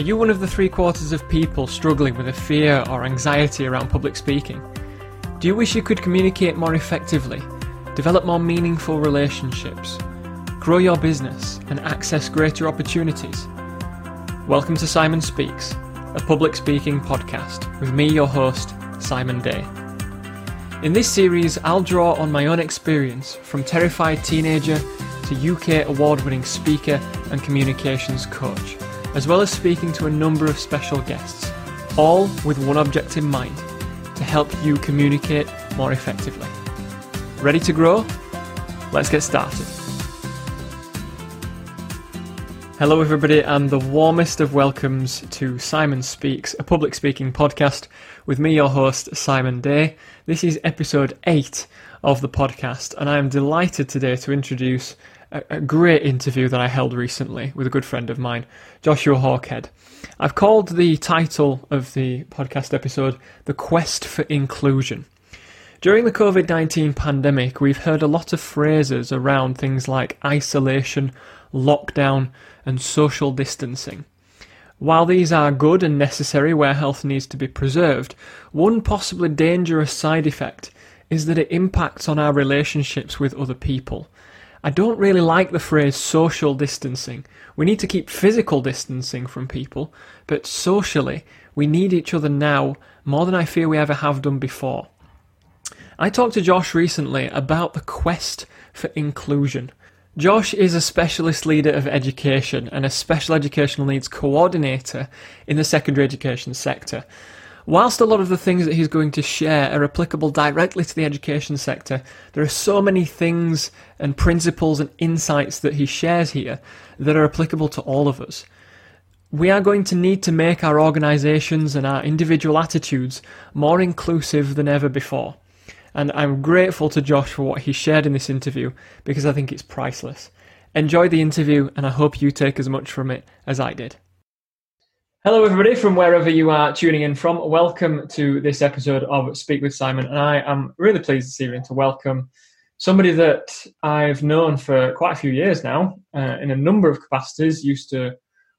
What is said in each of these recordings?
Are you one of the three quarters of people struggling with a fear or anxiety around public speaking? Do you wish you could communicate more effectively, develop more meaningful relationships, grow your business, and access greater opportunities? Welcome to Simon Speaks, a public speaking podcast with me, your host, Simon Day. In this series, I'll draw on my own experience from terrified teenager to UK award winning speaker and communications coach as well as speaking to a number of special guests, all with one object in mind to help you communicate more effectively. Ready to grow? Let's get started. Hello, everybody, and the warmest of welcomes to Simon Speaks, a public speaking podcast with me, your host, Simon Day. This is episode 8 of the podcast, and I am delighted today to introduce a, a great interview that I held recently with a good friend of mine, Joshua Hawkhead. I've called the title of the podcast episode The Quest for Inclusion. During the COVID 19 pandemic, we've heard a lot of phrases around things like isolation, lockdown, and social distancing. While these are good and necessary where health needs to be preserved, one possibly dangerous side effect is that it impacts on our relationships with other people. I don't really like the phrase social distancing. We need to keep physical distancing from people, but socially, we need each other now more than I fear we ever have done before. I talked to Josh recently about the quest for inclusion. Josh is a specialist leader of education and a special educational needs coordinator in the secondary education sector. Whilst a lot of the things that he's going to share are applicable directly to the education sector, there are so many things and principles and insights that he shares here that are applicable to all of us. We are going to need to make our organisations and our individual attitudes more inclusive than ever before. And I'm grateful to Josh for what he shared in this interview because I think it's priceless. Enjoy the interview, and I hope you take as much from it as I did. Hello, everybody, from wherever you are tuning in from. Welcome to this episode of Speak with Simon. And I am really pleased this evening to welcome somebody that I've known for quite a few years now uh, in a number of capacities. Used to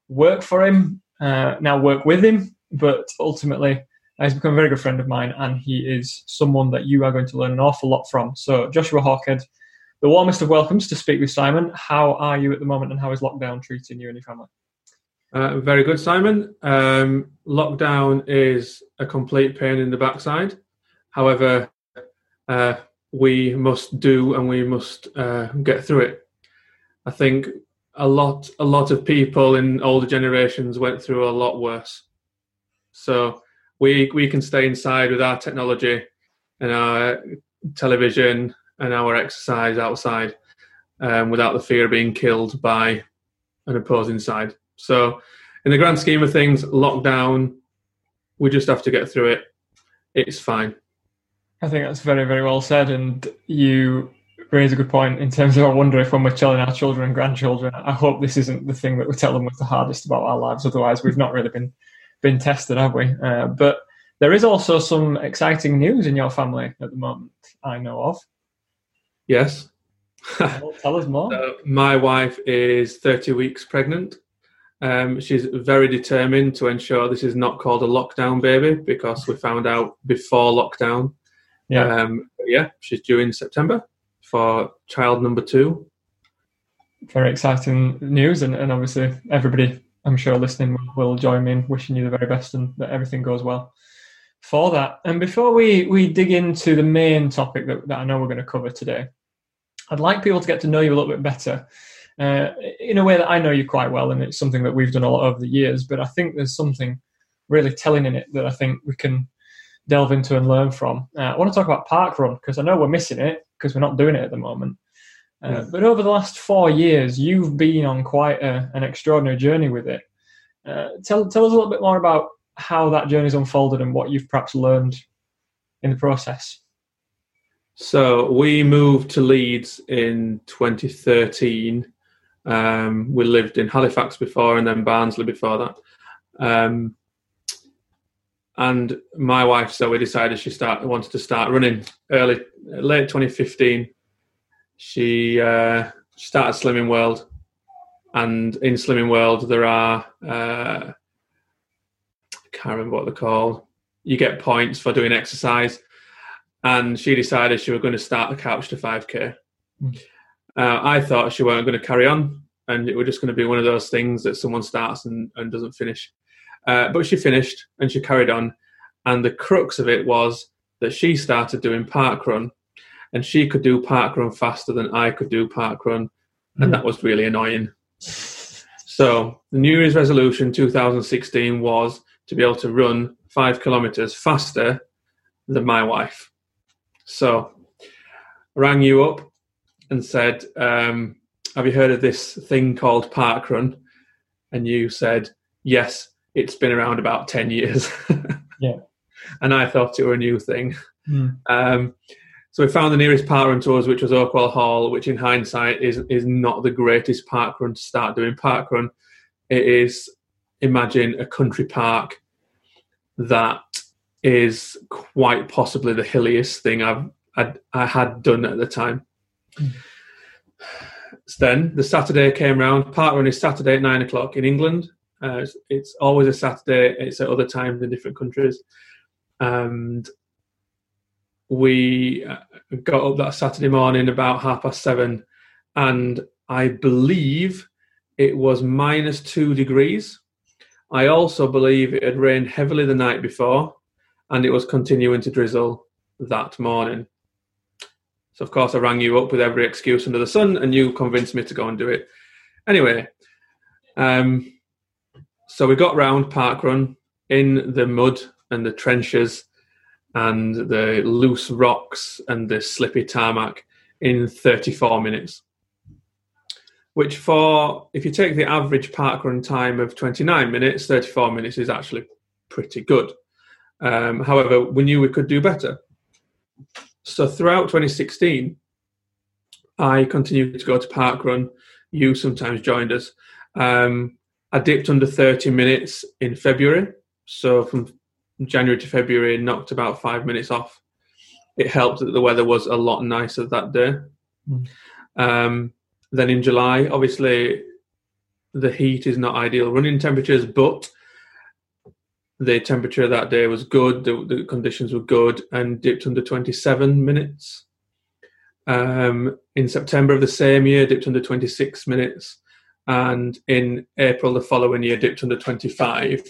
work for him, uh, now work with him, but ultimately he's become a very good friend of mine and he is someone that you are going to learn an awful lot from. So, Joshua Hawkhead, the warmest of welcomes to Speak with Simon. How are you at the moment and how is lockdown treating you and your family? Uh, very good, Simon. Um, lockdown is a complete pain in the backside. However, uh, we must do and we must uh, get through it. I think a lot, a lot of people in older generations went through a lot worse. So we we can stay inside with our technology and our television and our exercise outside um, without the fear of being killed by an opposing side. So, in the grand scheme of things, lockdown, we just have to get through it. It's fine. I think that's very, very well said. And you raise a good point in terms of I wonder if when we're telling our children and grandchildren, I hope this isn't the thing that we tell them was the hardest about our lives. Otherwise, we've not really been been tested, have we? Uh, but there is also some exciting news in your family at the moment. I know of. Yes. tell, us more. Uh, my wife is 30 weeks pregnant. Um, she's very determined to ensure this is not called a lockdown baby because we found out before lockdown. Yeah. Um, yeah, she's due in September for child number two. Very exciting news, and, and obviously everybody, I'm sure, listening will, join me in wishing you the very best and that everything goes well for that. And before we, we dig into the main topic that, that I know we're going to cover today, I'd like people to get to know you a little bit better uh, in a way that I know you quite well, and it's something that we've done a lot over the years. But I think there's something really telling in it that I think we can delve into and learn from. Uh, I want to talk about parkrun because I know we're missing it because we're not doing it at the moment. Uh. But over the last four years, you've been on quite a, an extraordinary journey with it. Uh, tell tell us a little bit more about how that journey's unfolded and what you've perhaps learned in the process. So we moved to Leeds in 2013 um, we lived in Halifax before and then Barnsley before that. Um, and my wife, so we decided she start wanted to start running early, late 2015. She uh, started Slimming World, and in Slimming World there are uh, can't remember what they're called. You get points for doing exercise, and she decided she was going to start the couch to 5k. Mm. Uh, I thought she weren't going to carry on, and it was just going to be one of those things that someone starts and, and doesn't finish. Uh, but she finished and she carried on, and the crux of it was that she started doing park run, and she could do park run faster than I could do park run, and mm. that was really annoying. So the New Year's resolution 2016 was to be able to run five kilometers faster than my wife. So I rang you up and said, um, Have you heard of this thing called parkrun?" And you said, Yes, it's been around about 10 years. yeah. And I thought it were a new thing. Mm. Um, so we found the nearest parkrun to us, which was Oakwell Hall, which in hindsight is is not the greatest parkrun to start doing parkrun. It is imagine a country park that is quite possibly the hilliest thing I've I'd, I had done at the time. Mm. Then the Saturday came round. Park run is Saturday at nine o'clock in England. Uh, it's, it's, always a Saturday. It's at other times in different countries, and we uh, got up that Saturday morning about half past seven, and I believe it was minus two degrees. I also believe it had rained heavily the night before, and it was continuing to drizzle that morning. So, of course, I rang you up with every excuse under the sun, and you convinced me to go and do it. Anyway, um, so we got round Park Run in the mud and the trenches and the loose rocks and the slippy tarmac in 34 minutes. Which, for if you take the average park run time of 29 minutes, 34 minutes is actually pretty good. Um, however, we knew we could do better. So throughout 2016, I continued to go to park run. You sometimes joined us. Um, I dipped under 30 minutes in February. So from January to February, knocked about five minutes off. It helped that the weather was a lot nicer that day. Mm. Um, then in July, obviously, the heat is not ideal running temperatures, but the temperature that day was good, the, the conditions were good, and dipped under 27 minutes. Um, in September of the same year, dipped under 26 minutes, and in April the following year, dipped under 25.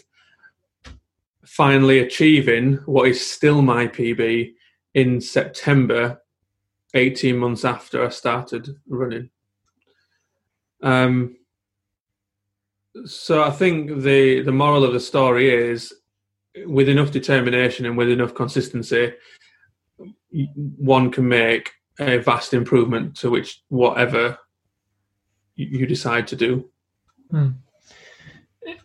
Finally, achieving what is still my PB in September, 18 months after I started running. Um, so I think the the moral of the story is with enough determination and with enough consistency, one can make a vast improvement to which whatever you decide to do. Hmm.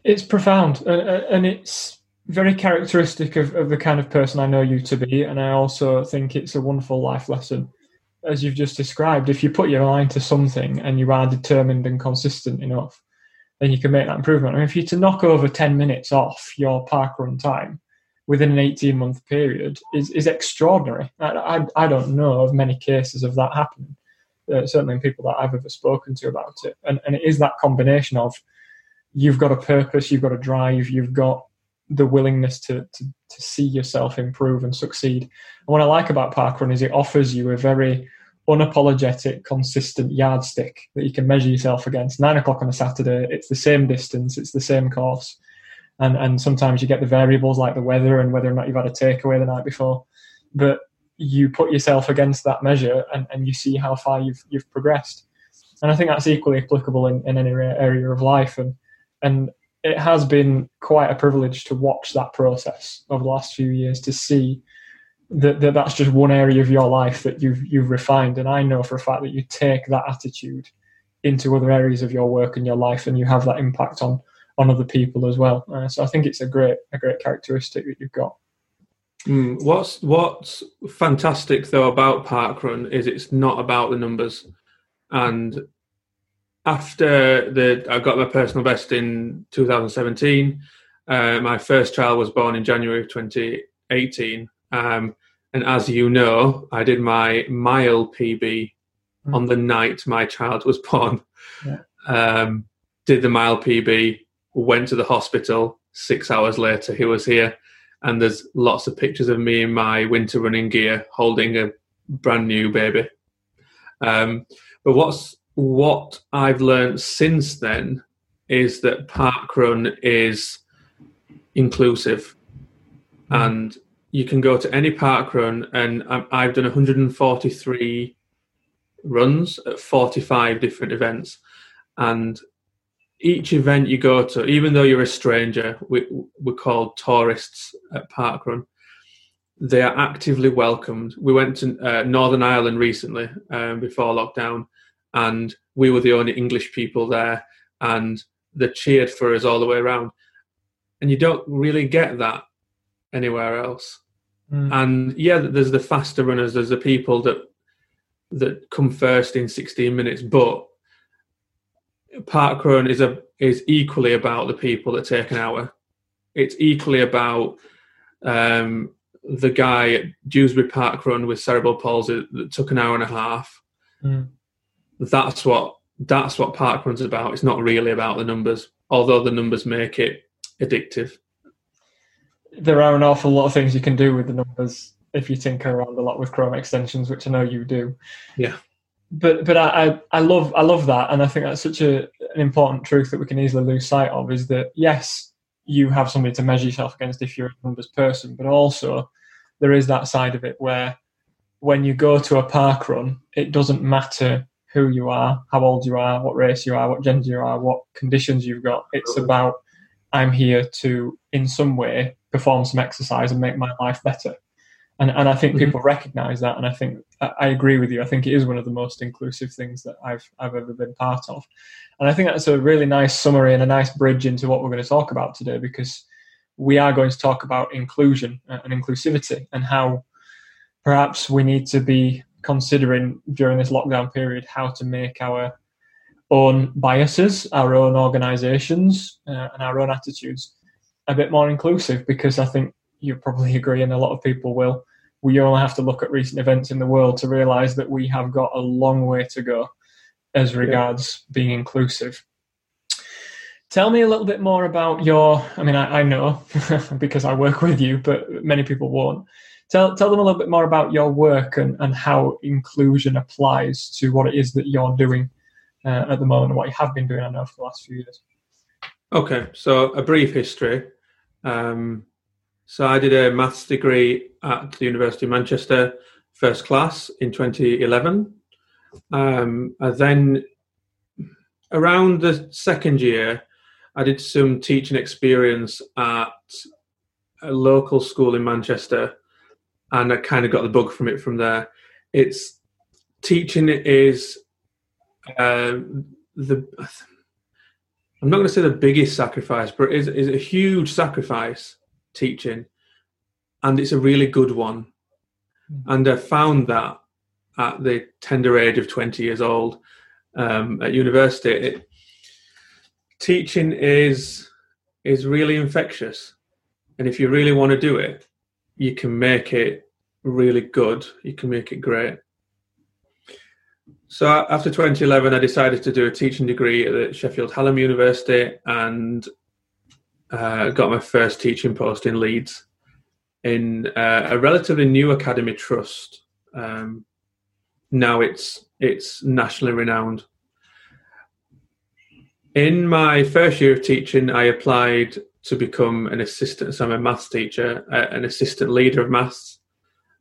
It's profound, and it's very characteristic of, of the kind of person I know you to be. And I also think it's a wonderful life lesson, as you've just described. If you put your mind to something and you are determined and consistent enough, then you can make that improvement. I mean, if you're to knock over 10 minutes off your park run time within an 18 month period is, is extraordinary. I, I, I, don't know of many cases of that happening, uh, certainly in people that I've ever spoken to about it. And, and it is that combination of you've got a purpose, you've got a drive, you've got the willingness to, to, to see yourself improve and succeed. And what I like about parkrun is it offers you a very unapologetic, consistent yardstick that you can measure yourself against. Nine o'clock on a Saturday, it's the same distance, it's the same course. And, and sometimes you get the variables like the weather and whether or not you've had a takeaway the night before. But you put yourself against that measure and, and you see how far you've, you've progressed. And I think that's equally applicable in, in any area of life. And, and it has been quite a privilege to watch that process over the last few years to see that, that that's just one area of your life that you've you've refined. And i know for a fact that you take that attitude into other areas of your work and your life and you have that impact on on other people as well. Uh, so i think it's a great a great characteristic that you've got. Mm, what's what's fantastic though about parkrun is it's not about the numbers. And after the i got my personal best in 2017 uh, my first child was born in january of 2018 um, and as you know, I did my mile PB mm. on the night my child was born. Yeah. Um, did the mile PB, went to the hospital, six hours later, he was here. And there's lots of pictures of me in my winter running gear holding a brand new baby. Um, but what's what I've learned since then is that parkrun is inclusive, mm. and you can go to any parkrun, and I've done 143 runs at 45 different events, and each event you go to, even though you're a stranger, we, we're called tourists at parkrun. They are actively welcomed. We went to uh, Northern Ireland recently um, before lockdown, and we were the only English people there, and they cheered for us all the way around. And you don't really get that anywhere else. Mm. And yeah, there's the faster runners, there's the people that that come first in 16 minutes, but parkrun is a is equally about the people that take an hour. It's equally about um, the guy at Dewsbury Parkrun with cerebral palsy that took an hour and a half. Mm. That's what that's what parkrun's about. It's not really about the numbers, although the numbers make it addictive. There are an awful lot of things you can do with the numbers if you tinker around a lot with Chrome extensions, which I know you do. Yeah. But but I, I love I love that, and I think that's such a an important truth that we can easily lose sight of is that yes, you have somebody to measure yourself against if you're a numbers person, but also there is that side of it where when you go to a park run, it doesn't matter who you are, how old you are, what race you are, what gender you are, what conditions you've got. It's about I'm here to, in some way, perform some exercise and make my life better and and I think mm-hmm. people recognise that, and I think I agree with you. I think it is one of the most inclusive things that I've I've ever been part of, and I think that's a really nice summary and a nice bridge into what we're going to talk about today because we are going to talk about inclusion and inclusivity and how perhaps we need to be considering during this lockdown period how to make our own biases, our own organisations, uh, and our own attitudes a bit more inclusive because I think you probably agree, and a lot of people will. We only have to look at recent events in the world to realise that we have got a long way to go as regards yeah. being inclusive. Tell me a little bit more about your. I mean, I, I know because I work with you, but many people won't. Tell tell them a little bit more about your work and, and how inclusion applies to what it is that you're doing uh, at the moment and what you have been doing. I know for the last few years. Okay, so a brief history. Um, so I did a maths degree at the University of Manchester, first class in 2011. Um, and then around the second year, I did some teaching experience at a local school in Manchester, and I kind of got the bug from it from there. It's teaching is uh, the I'm not going to say the biggest sacrifice, but it is, is a huge sacrifice teaching, and it's a really good one. Mm-hmm. And I found that at the tender age of 20 years old um, at university, it, teaching is is really infectious, and if you really want to do it, you can make it really good. You can make it great. So after 2011, I decided to do a teaching degree at Sheffield Hallam University, and uh, got my first teaching post in Leeds in uh, a relatively new academy trust. Um, now it's it's nationally renowned. In my first year of teaching, I applied to become an assistant. So I'm a maths teacher, uh, an assistant leader of maths,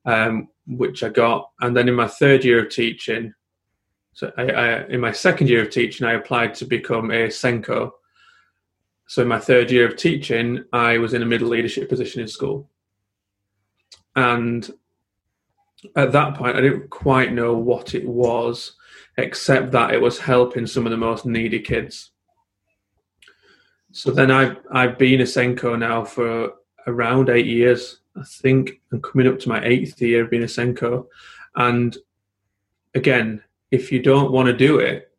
um, which I got. And then in my third year of teaching, so I, I, in my second year of teaching, I applied to become a SENCO, so in my third year of teaching, I was in a middle leadership position in school. And at that point, I didn't quite know what it was, except that it was helping some of the most needy kids. So then I've I've been a SENCO now for around eight years. I think I'm coming up to my eighth year of being a SENCO. And again, if you don't want to do it,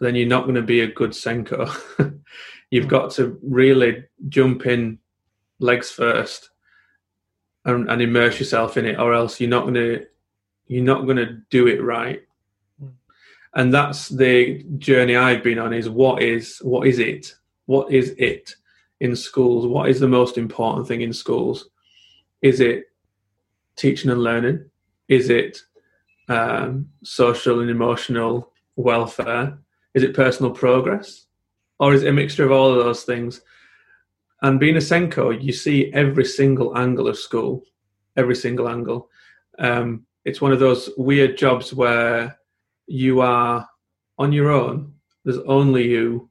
then you're not going to be a good SENCO. You've hmm. got to really jump in legs first and, and immerse yourself in it, or else you're not going to you're not going to do it right. Hmm. And that's the journey I've been on: is what is what is it? What is it? in schools, what is the most important thing in schools? Is it teaching and learning? Is it um, social and emotional welfare? Is it personal progress? Or is it a mixture of all of those things? And being a SENCO, you see every single angle of school, every single angle. Um, it's one of those weird jobs where you are on your own. There's only you,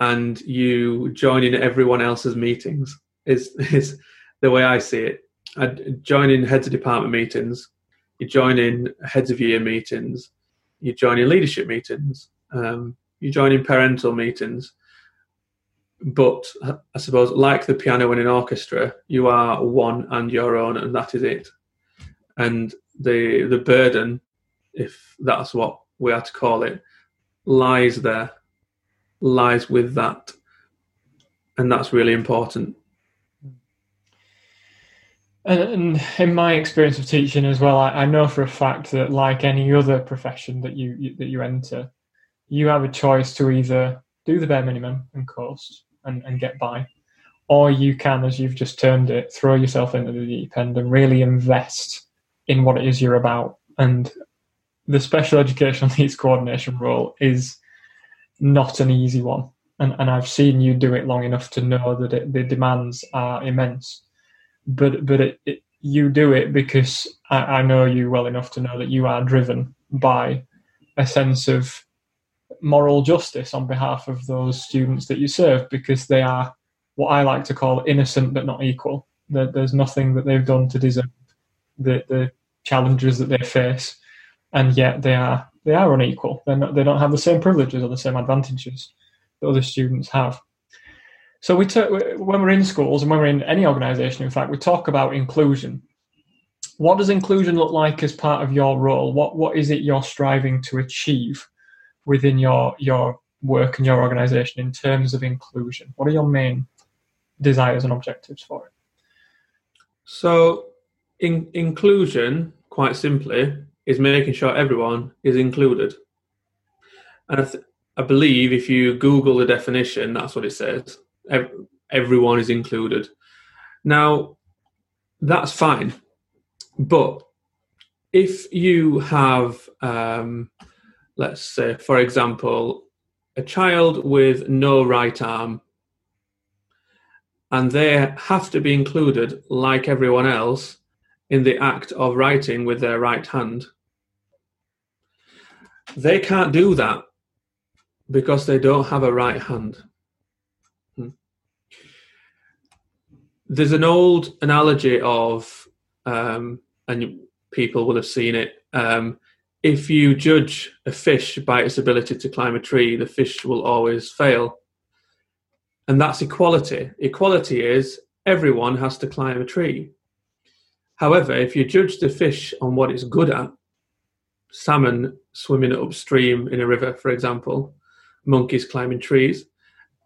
and you join in everyone else's meetings. Is is the way I see it. I join in heads of department meetings. You join in heads of year meetings. You join in leadership meetings. Um, you join in parental meetings. But I suppose, like the piano in an orchestra, you are one and your own, and that is it. And the the burden, if that's what we are to call it, lies there, lies with that, and that's really important. And, and in my experience of teaching as well, I, I, know for a fact that, like any other profession that you, you that you enter, you have a choice to either do the bare minimum and coast and, and get by, or you can, as you've just termed it, throw yourself into the deep end and really invest in what it is you're about. And the special educational needs coordination role is not an easy one. And, and I've seen you do it long enough to know that it, the demands are immense. But but it, it, you do it because I, I know you well enough to know that you are driven by a sense of moral justice on behalf of those students that you serve because they are what I like to call innocent but not equal. there's nothing that they've done to deserve the, the challenges that they face, and yet they are they are unequal. They're not, they don't have the same privileges or the same advantages that other students have. So we when we're in schools and when we're in any organisation, in fact, we talk about inclusion. What does inclusion look like as part of your role? What what is it you're striving to achieve within your your work and your organisation in terms of inclusion? What are your main desires and objectives for it? So, in, inclusion, quite simply, is making sure everyone is included. And I, th- I believe if you Google the definition, that's what it says. Ev- everyone is included. Now, that's fine. But if you have, um, let's say, for example, a child with no right arm, and they have to be included like everyone else in the act of writing with their right hand. They can't do that because they don't have a right hand. There's an old analogy of, um, and people will have seen it. Um, if you judge a fish by its ability to climb a tree, the fish will always fail. And that's equality. Equality is everyone has to climb a tree. However, if you judge the fish on what it's good at, salmon swimming upstream in a river, for example, monkeys climbing trees,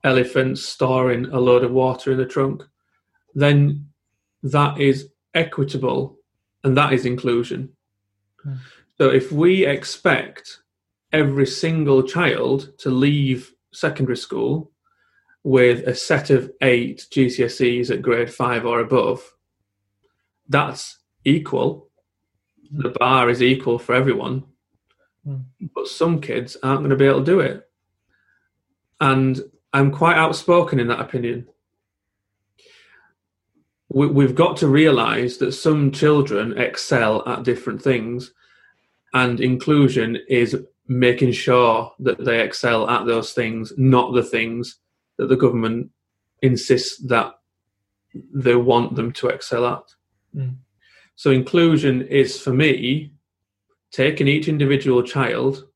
elephants storing a load of water in the trunk, then that is equitable and that is inclusion. Mm. So if we expect every single child to leave secondary school with a set of eight GCSEs at grade five or above, that's equal. The bar is equal for everyone. Mm. But some kids aren't going to be able to do it. And I'm quite outspoken in that opinion. We, have got to realize that some children excel at different things, and inclusion is making sure that they excel at those things, not the things that the government insists that they want them to excel at. Mm. So inclusion is for me taking each individual child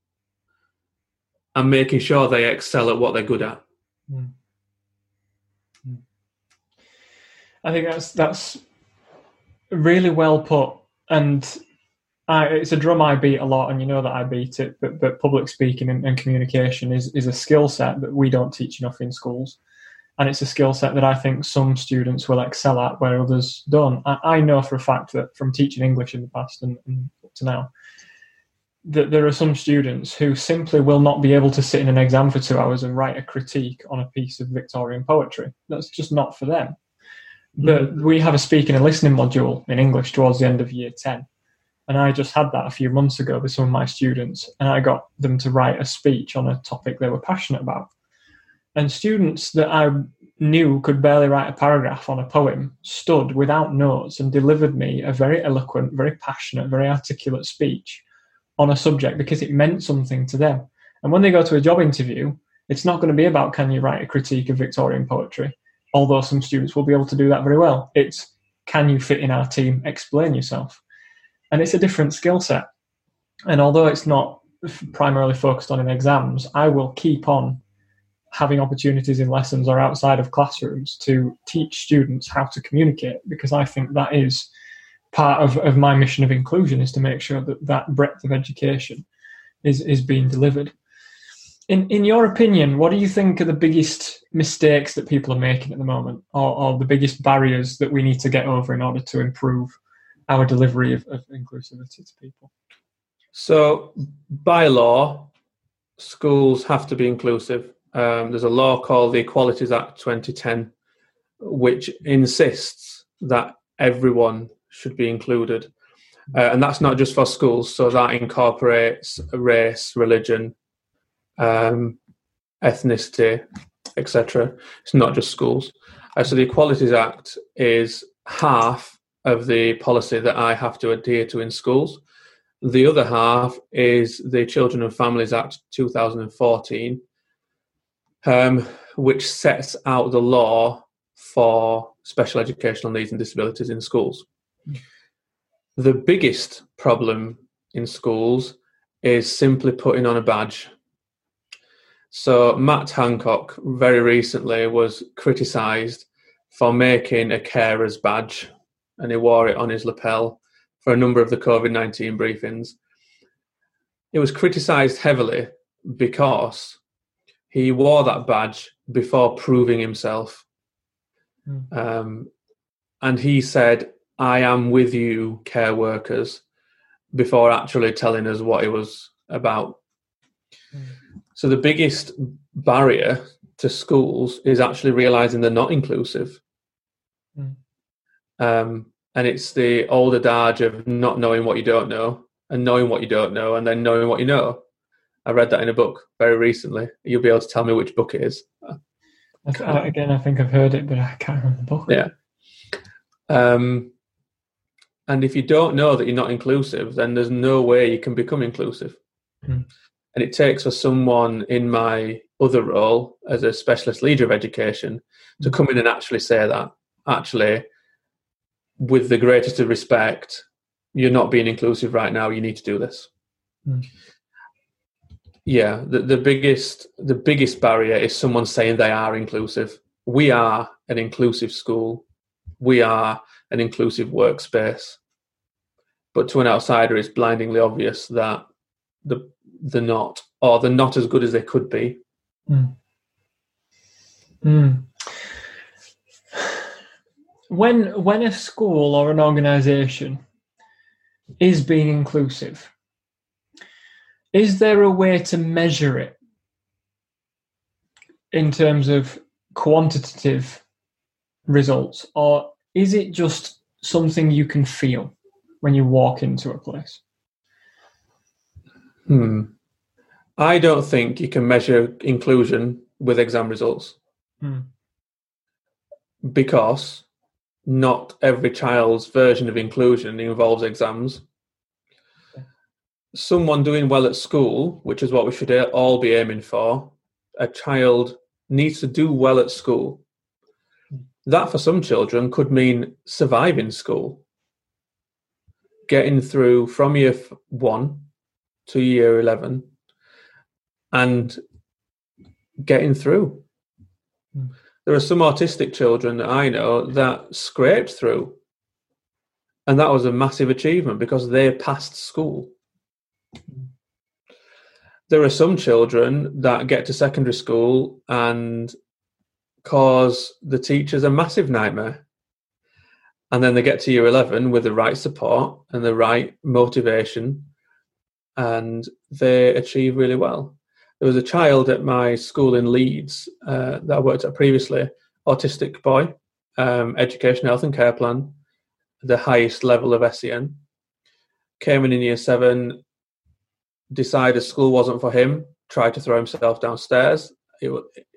and making sure they excel at what they're good at. Mm. I think that's that's really well put, and I, it's a drum I beat a lot, and you know that I beat it. But, but public speaking and, and communication is is a skill set that we don't teach enough in schools and it's a skill set that I think some students will excel at where others don't. I, I know for a fact that from teaching English in the past and, and up to now, that there are some students who simply will not be able to sit in an exam for two hours and write a critique on a piece of Victorian poetry. That's just not for them. But we have a speaking and listening module in English towards the end of year 10. And I just had that a few months ago with some of my students, and I got them to write a speech on a topic they were passionate about. And students that I knew could barely write a paragraph on a poem stood without notes and delivered me a very eloquent, very passionate, very articulate speech on a subject because it meant something to them. And when they go to a job interview, it's not going to be about can you write a critique of Victorian poetry, although some students will be able to do that very well. It's can you fit in our team, explain yourself. And it's a different skill set. And although it's not primarily focused on in exams, I will keep on having opportunities in lessons or outside of classrooms to teach students how to communicate because I think that is part of, of my mission of inclusion is to make sure that that breadth of education is, is being delivered. In, in your opinion, what do you think are the biggest mistakes that people are making at the moment or, or the biggest barriers that we need to get over in order to improve our delivery of, of inclusivity to people? So, by law, schools have to be inclusive. Um, there's a law called the Equalities Act 2010, which insists that everyone should be included. Uh, and that's not just for schools, so that incorporates race, religion, um, ethnicity, etc. It's not just schools. Uh, so the Equalities Act is half of the policy that I have to adhere to in schools. The other half is the Children and Families Act 2014, um, which sets out the law for special educational needs and disabilities in schools. The biggest problem in schools is simply putting on a badge. So, Matt Hancock very recently was criticised for making a carer's badge and he wore it on his lapel for a number of the COVID 19 briefings. It was criticised heavily because he wore that badge before proving himself. Mm. Um, and he said, I am with you, care workers, before actually telling us what it was about. Mm. So the biggest barrier to schools is actually realizing they're not inclusive. Mm. Um, and it's the old adage of not knowing what you don't know and knowing what you don't know and then knowing what you know. I read that in a book very recently. You'll be able to tell me which book it is. I I- again, I think I've heard it, but I can't remember the book. Yeah. Um, and if you don't know that you're not inclusive, then there's no way you can become inclusive. Mm. And it takes for someone in my other role as a specialist leader of education to come in and actually say that. Actually, with the greatest of respect, you're not being inclusive right now. You need to do this. Mm. Yeah, the, the biggest the biggest barrier is someone saying they are inclusive. We are an inclusive school. We are an inclusive workspace. But to an outsider, it's blindingly obvious that the they're not, or they're not as good as they could be. Mm. When when a school or an organisation is being inclusive, is there a way to measure it in terms of quantitative results, or is it just something you can feel when you walk into a place? Hmm. I don't think you can measure inclusion with exam results Hmm. because not every child's version of inclusion involves exams. Someone doing well at school, which is what we should all be aiming for, a child needs to do well at school. That for some children could mean surviving school, getting through from year one to year 11 and getting through. Hmm. There are some autistic children that I know that scraped through. And that was a massive achievement because they passed school. There are some children that get to secondary school and cause the teachers a massive nightmare. And then they get to year 11 with the right support and the right motivation and they achieve really well. There was a child at my school in Leeds uh, that I worked at previously, autistic boy, um, education, health, and care plan, the highest level of SEN. Came in in year seven, decided school wasn't for him, tried to throw himself downstairs. It,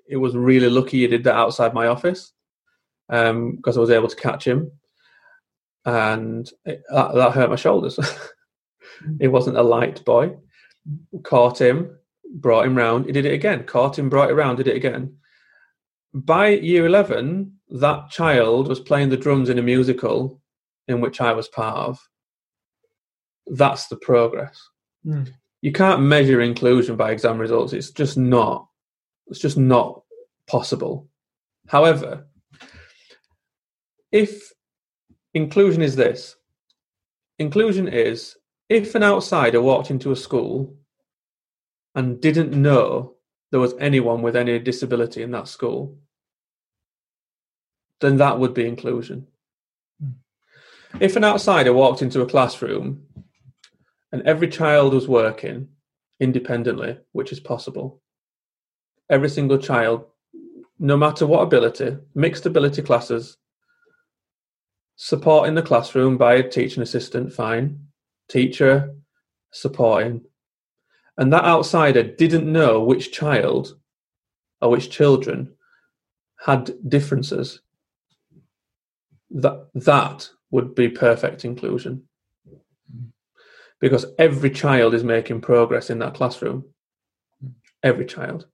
it was really lucky he did that outside my office because um, I was able to catch him, and it, that, that hurt my shoulders. he wasn't a light boy. Caught him, brought him round. He did it again. Caught him, brought it round. Did it again. By year eleven, that child was playing the drums in a musical in which I was part of. That's the progress. Mm. You can't measure inclusion by exam results. It's just not. It's just not possible. However, if inclusion is this, inclusion is if an outsider walked into a school and didn't know there was anyone with any disability in that school, then that would be inclusion. Mm. If an outsider walked into a classroom and every child was working independently, which is possible, every single child, no matter what ability, mixed ability classes, support in the classroom by a teaching assistant, fine, teacher supporting, and that outsider didn't know which child or which children had differences, that that would be perfect inclusion. Because every child is making progress in that classroom. Every child.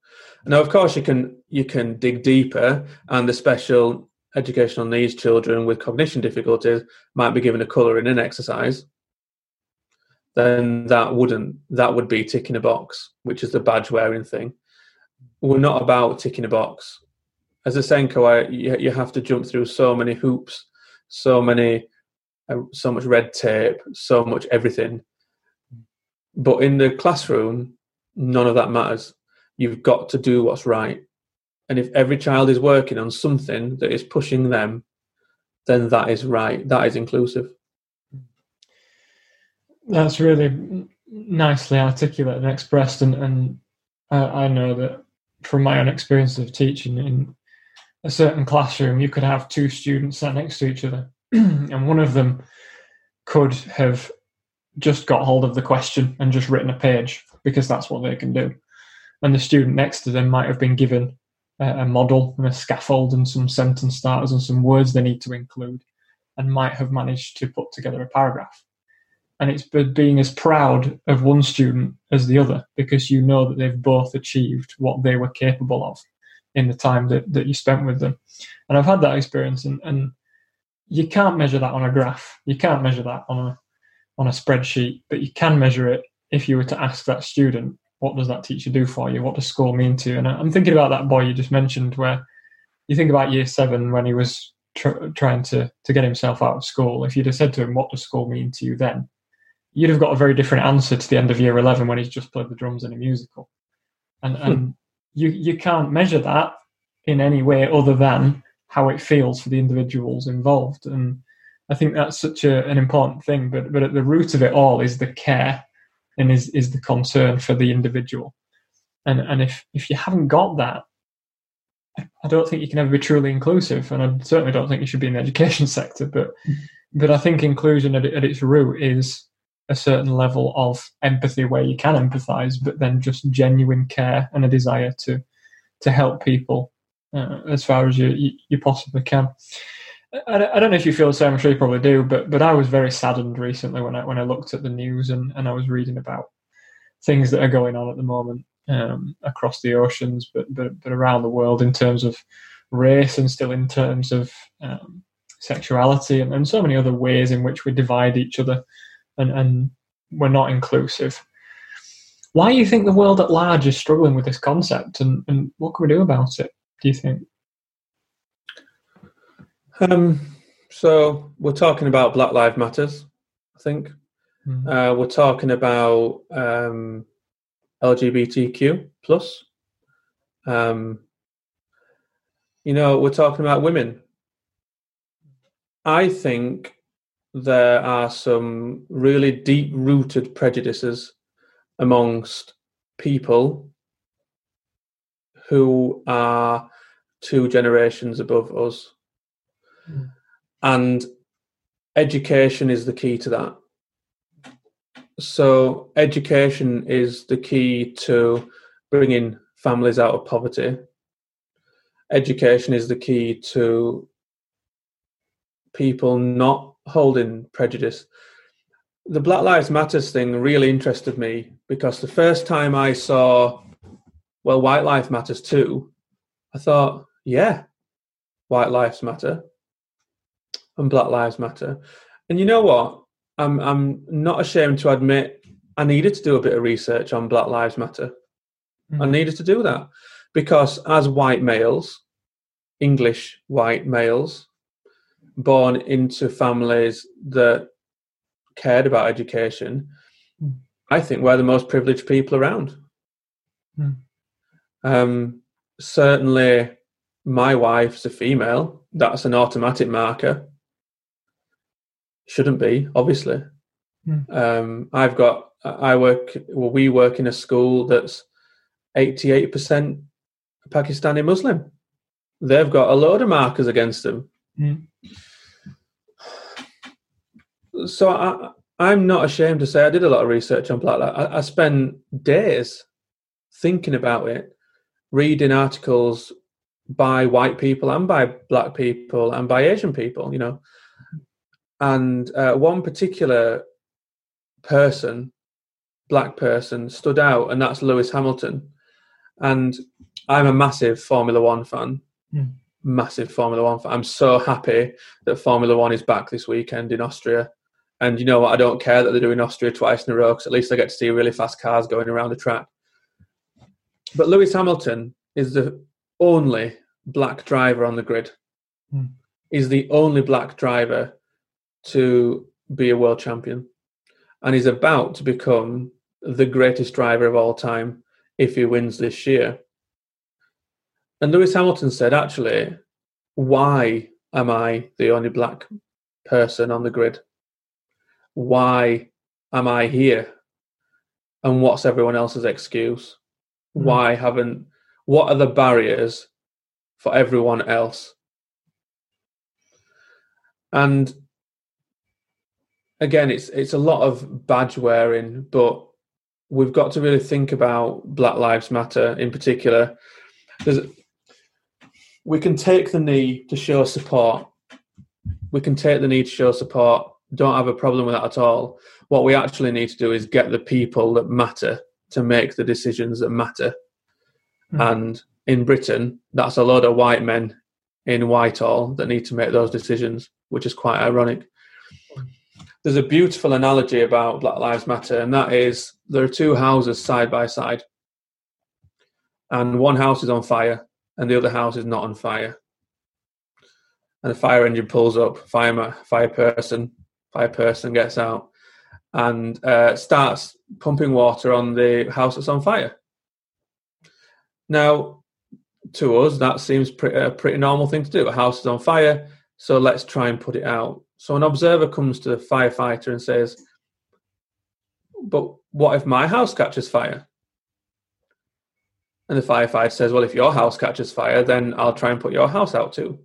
Now of course you can you can dig deeper and the special educational needs children with cognition difficulties might be given a color in an exercise then that wouldn't that would be ticking a box which is the badge wearing thing we're not about ticking a box as a SENCo you, you have to jump through so many hoops so many uh, so much red tape so much everything but in the classroom, none of that matters. You've got to do what's right. And if every child is working on something that is pushing them, then that is right. That is inclusive. That's really nicely articulated and expressed. And, and I know that from my own experience of teaching in a certain classroom, you could have two students sat next to each other, and one of them could have just got hold of the question and just written a page because that's what they can do. And the student next to them might have been given a, a model and a scaffold and some sentence starters and some words they need to include and might have managed to put together a paragraph. And it's being as proud of one student as the other because you know that they've both achieved what they were capable of in the time that, that you spent with them. And I've had that experience, and, and you can't measure that on a graph. You can't measure that on a on a spreadsheet, but you can measure it if you were to ask that student, what does that teacher do for you? What does school mean to you? And I'm thinking about that boy you just mentioned, where you think about year seven when he was tr- trying to, to get himself out of school. If you'd have said to him, what does school mean to you then? You'd have got a very different answer to the end of year 11 when he's just played the drums in a musical. And, hmm. and you, you can't measure that in any way other than how it feels for the individuals involved. And I think that's such a, an important thing. But but at the root of it all is the care and is is the concern for the individual. And and if if you haven't got that, I don't think you can ever be truly inclusive. And I certainly don't think you should be in the education sector. But but I think inclusion at, at its root is a certain level of empathy where you can empathize, but then just genuine care and a desire to to help people uh, as far as you, you, you possibly can. I, don't know if you feel the same. I'm sure you probably do, but but I was very saddened recently when I when I looked at the news and, and I was reading about things that are going on at the moment um, across the oceans, but, but but around the world in terms of race and still in terms of um, sexuality and, and so many other ways in which we divide each other and, and we're not inclusive. Why do you think the world at large is struggling with this concept, and, and what can we do about it? Do you think? Um, so we're talking about Black Lives Matters, I think. Mm. Uh, we're talking about um, LGBTQ plus. Um, you know, we're talking about women. I think there are some really deep-rooted prejudices amongst people who are two generations above us. Mm. And education is the key to that. So, education is the key to bringing families out of poverty. Education is the key to people not holding prejudice. The Black Lives Matters thing really interested me because the first time I saw, well, White Lives Matters too, I thought, yeah, White Lives Matter and Black Lives Matter. And you know what? I'm I'm not ashamed to admit I needed to do a bit of research on Black Lives Matter. I mm-hmm. needed to do that because as white males, English white males, born into families that cared about education, Mm. I think we're the most privileged people around. Mm. Um, certainly, my wife's a female. That's an automatic marker. Shouldn't be, obviously. Mm. Um, I've got. I work. Well, we work in a school that's eighty-eight percent Pakistani Muslim. They've got a load of markers against them. Mm. So I, I'm not ashamed to say I did a lot of research on Black Lives. I, I spent days thinking about it, reading articles by white people and by black people and by Asian people, you know. And uh, one particular person, black person, stood out, and that's Lewis Hamilton. And I'm a massive Formula One fan. Mm. Massive Formula One fan. I'm so happy that Formula One is back this weekend in Austria. And you know what? I don't care that they're doing Austria twice in a row because at least I get to see really fast cars going around the track. But Lewis Hamilton is the only black driver on the grid. Hmm. He's the only black driver to be a world champion. And he's about to become the greatest driver of all time if he wins this year. And Lewis Hamilton said, actually, why am I the only black person on the grid? Why am I here? And what's everyone else's excuse? Mm. Why haven't, what are the barriers for everyone else? And again, it's it's a lot of badge wearing, but we've got to really think about Black Lives Matter in particular. There's, we can take the knee to show support. We can take the knee to show support. Don't have a problem with that at all. What we actually need to do is get the people that matter to make the decisions that matter. Mm. And in Britain, that's a load of white men in Whitehall that need to make those decisions, which is quite ironic. There's a beautiful analogy about Black Lives Matter, and that is there are two houses side by side, and one house is on fire, and the other house is not on fire. And the fire engine pulls up, fire fire person, fire person gets out, and uh, starts pumping water on the house that's on fire. Now, to us, that seems pretty, a pretty normal thing to do. A house is on fire, so let's try and put it out. So an observer comes to the firefighter and says, But what if my house catches fire? And the firefighter says, Well, if your house catches fire, then I'll try and put your house out too.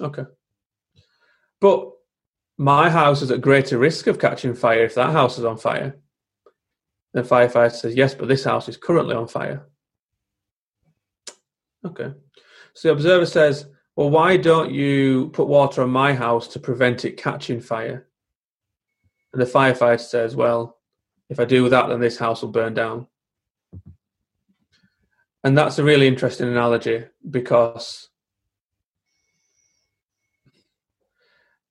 Okay. But my house is at greater risk of catching fire if that house is on fire. The firefighter says, Yes, but this house is currently on fire. Okay. So the observer says, Well, why don't you put water on my house to prevent it catching fire? And the firefighter says, Well, if I do that, then this house will burn down. And that's a really interesting analogy because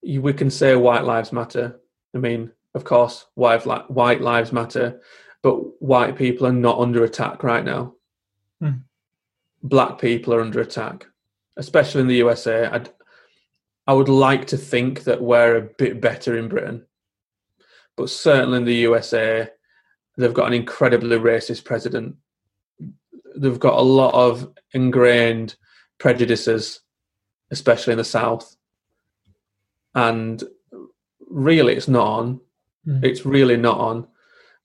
we can say white lives matter. I mean, of course, white, white lives matter, but white people are not under attack right now. Hmm. Black people are under attack, especially in the USA. I'd, I would like to think that we're a bit better in Britain, but certainly in the USA, they've got an incredibly racist president. They've got a lot of ingrained prejudices, especially in the South. And really, it's not on. Mm. It's really not on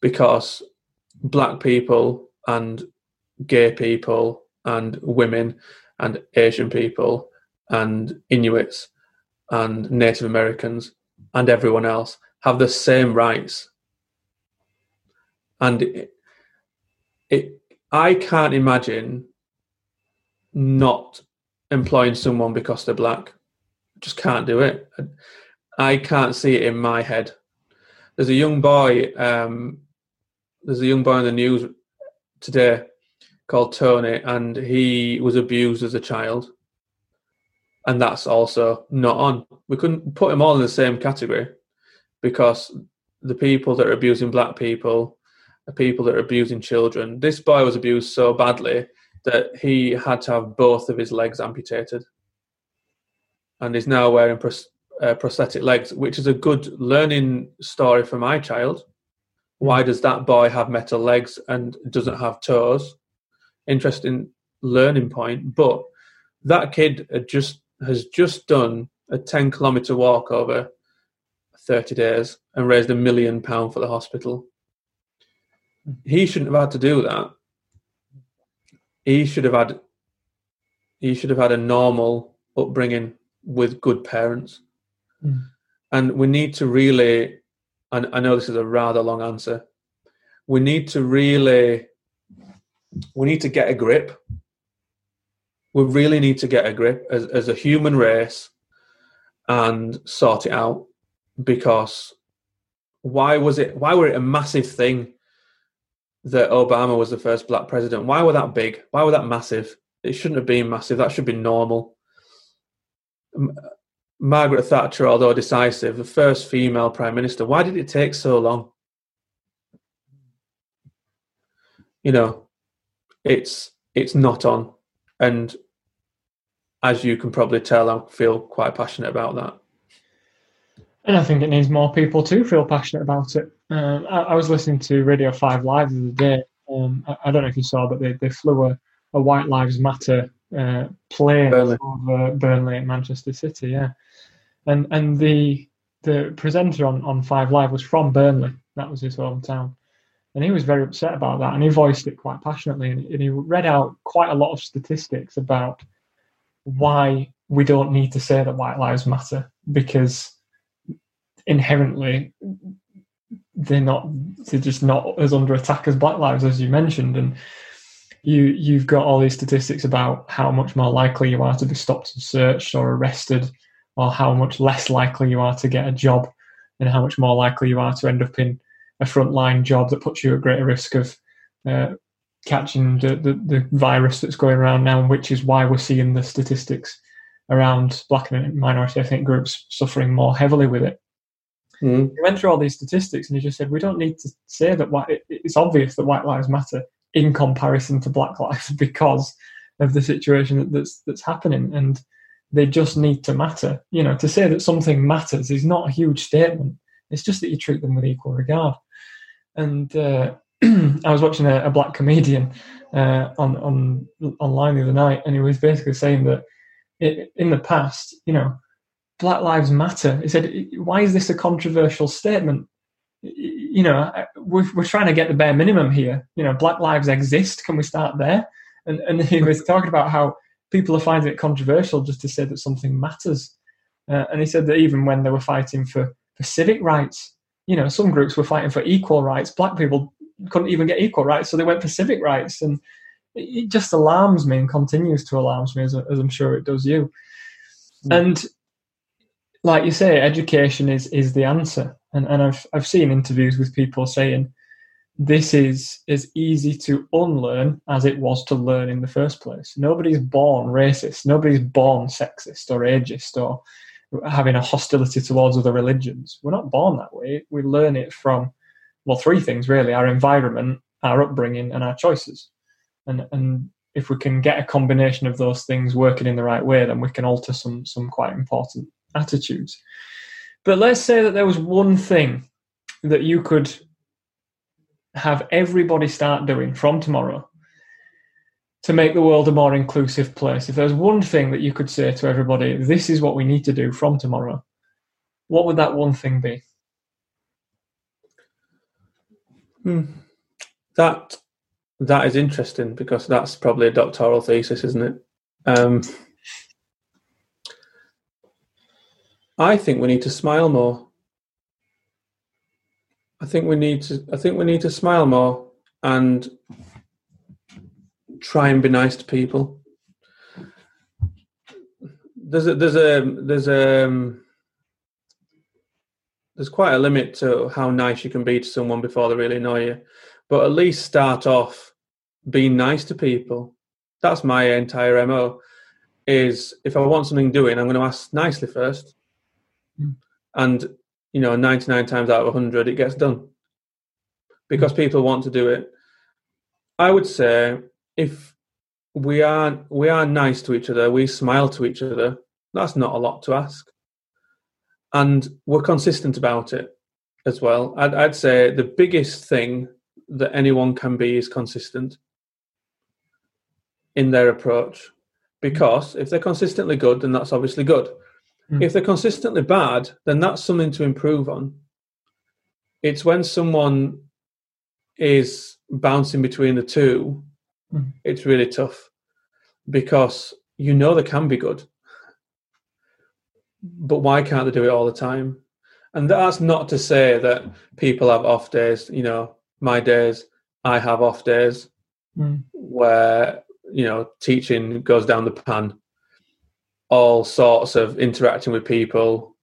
because black people and gay people and women and Asian people and Inuits and Native Americans and everyone else have the same rights. And it, it, I can't imagine not employing someone because they're black. Just can't do it. I can't see it in my head. There's a young boy. Um, there's a young boy in the news today called Tony, and he was abused as a child, and that's also not on. We couldn't put them all in the same category because the people that are abusing black people are people that are abusing children. This boy was abused so badly that he had to have both of his legs amputated, and is now wearing pros- uh, prosthetic legs, which is a good learning story for my child. Why does that boy have metal legs and doesn't have toes? Interesting learning point. But that kid just has just done a 10 kilometer walk over 30 days and raised a million pound for the hospital. He shouldn't have had to do that. He should have had he should have had a normal upbringing with good parents. Mm. And we need to really, and I know this is a rather long answer, we need to really, we need to get a grip. We really need to get a grip as, as a human race and sort it out because why was it why were it a massive thing that Obama was the first black president? Why were that big? Why were that massive? It shouldn't have been massive. That should be normal. Margaret Thatcher, although decisive, the first female prime minister. Why did it take so long? You know, it's it's not on, and as you can probably tell, I feel quite passionate about that. And I think it needs more people to feel passionate about it. Um, I, I, was listening to Radio Five Live the other day. Um, I, I, don't know if you saw, but they, they flew a, a White Lives Matter uh, plane Burnley. over Burnley and Manchester City. Yeah, and and the the presenter on, on Five Live was from Burnley. That was his hometown. And he was very upset about that. And he voiced it quite passionately. And, and he read out quite a lot of statistics about why we don't need to say that white lives matter because inherently they're not they're just not as under attack as black lives as you mentioned and you you've got all these statistics about how much more likely you are to be stopped and searched or arrested or how much less likely you are to get a job and how much more likely you are to end up in a frontline job that puts you at greater risk of uh, catching the, the, the, virus that's going around now, which is why we're seeing the statistics around black and minority ethnic groups suffering more heavily with it. Mm. He went through all these statistics and he just said, we don't need to say that white, it's obvious that white lives matter in comparison to black lives because of the situation that's that's happening. And they just need to matter. You know, to say that something matters is not a huge statement. It's just that you treat them with equal regard. And uh, I was watching a, a black comedian uh, on on online the other night, and he was basically saying that it, in the past, you know, Black Lives Matter. He said, "Why is this a controversial statement? You know, we're, we're trying to get the bare minimum here. You know, Black lives exist. Can we start there?" And and he was talking about how people are finding it controversial just to say that something matters. Uh, and he said that even when they were fighting for, for civic rights, you know, some groups were fighting for equal rights. Black people couldn't even get equal rights, so they went for civic rights. And it, just alarms me and continues to alarm me, as, as I'm sure it does you. Mm. And like you say, education is is the answer. And and I've I've seen interviews with people saying this is as easy to unlearn as it was to learn in the first place. Nobody's born racist. Nobody's born sexist or ageist or having a hostility towards other religions. We're not born that way. We learn it from, well, three things really our environment, our upbringing, and our choices. And, and if we can get a combination of those things working in the right way, then we can alter some, some quite important attitudes. But let's say that there was one thing that you could have everybody start doing from tomorrow to make the world a more inclusive place, if there's one thing that you could say to everybody, this is what we need to do from tomorrow, what would that one thing be? Hmm. that that is interesting because that's probably a doctoral thesis, isn't it? Um, I think we need to smile more. I think we need to. I think we need to smile more and try and be nice to people. There's a there's a there's a um, there's quite a limit to how nice you can be to someone before they really annoy you. But at least start off being nice to people. That's my entire MO. Is if I want something doing, I'm going to ask nicely first. And, you know, 99 times out of 100, it gets done because people want to do it. I would say if we are we are nice to each other, we smile to each other, that's not a lot to ask. And we're consistent about it as well. I'd, I'd say the biggest thing that anyone can be is consistent in their approach. Because if they're consistently good, then that's obviously good. Mm. If they're consistently bad, then that's something to improve on. It's when someone is bouncing between the two, mm. it's really tough because you know they can be good. But why can't they do it all the time? And that's not to say that people have off days. You know, my days, I have off days mm. where, you know, teaching goes down the pan. All sorts of interacting with people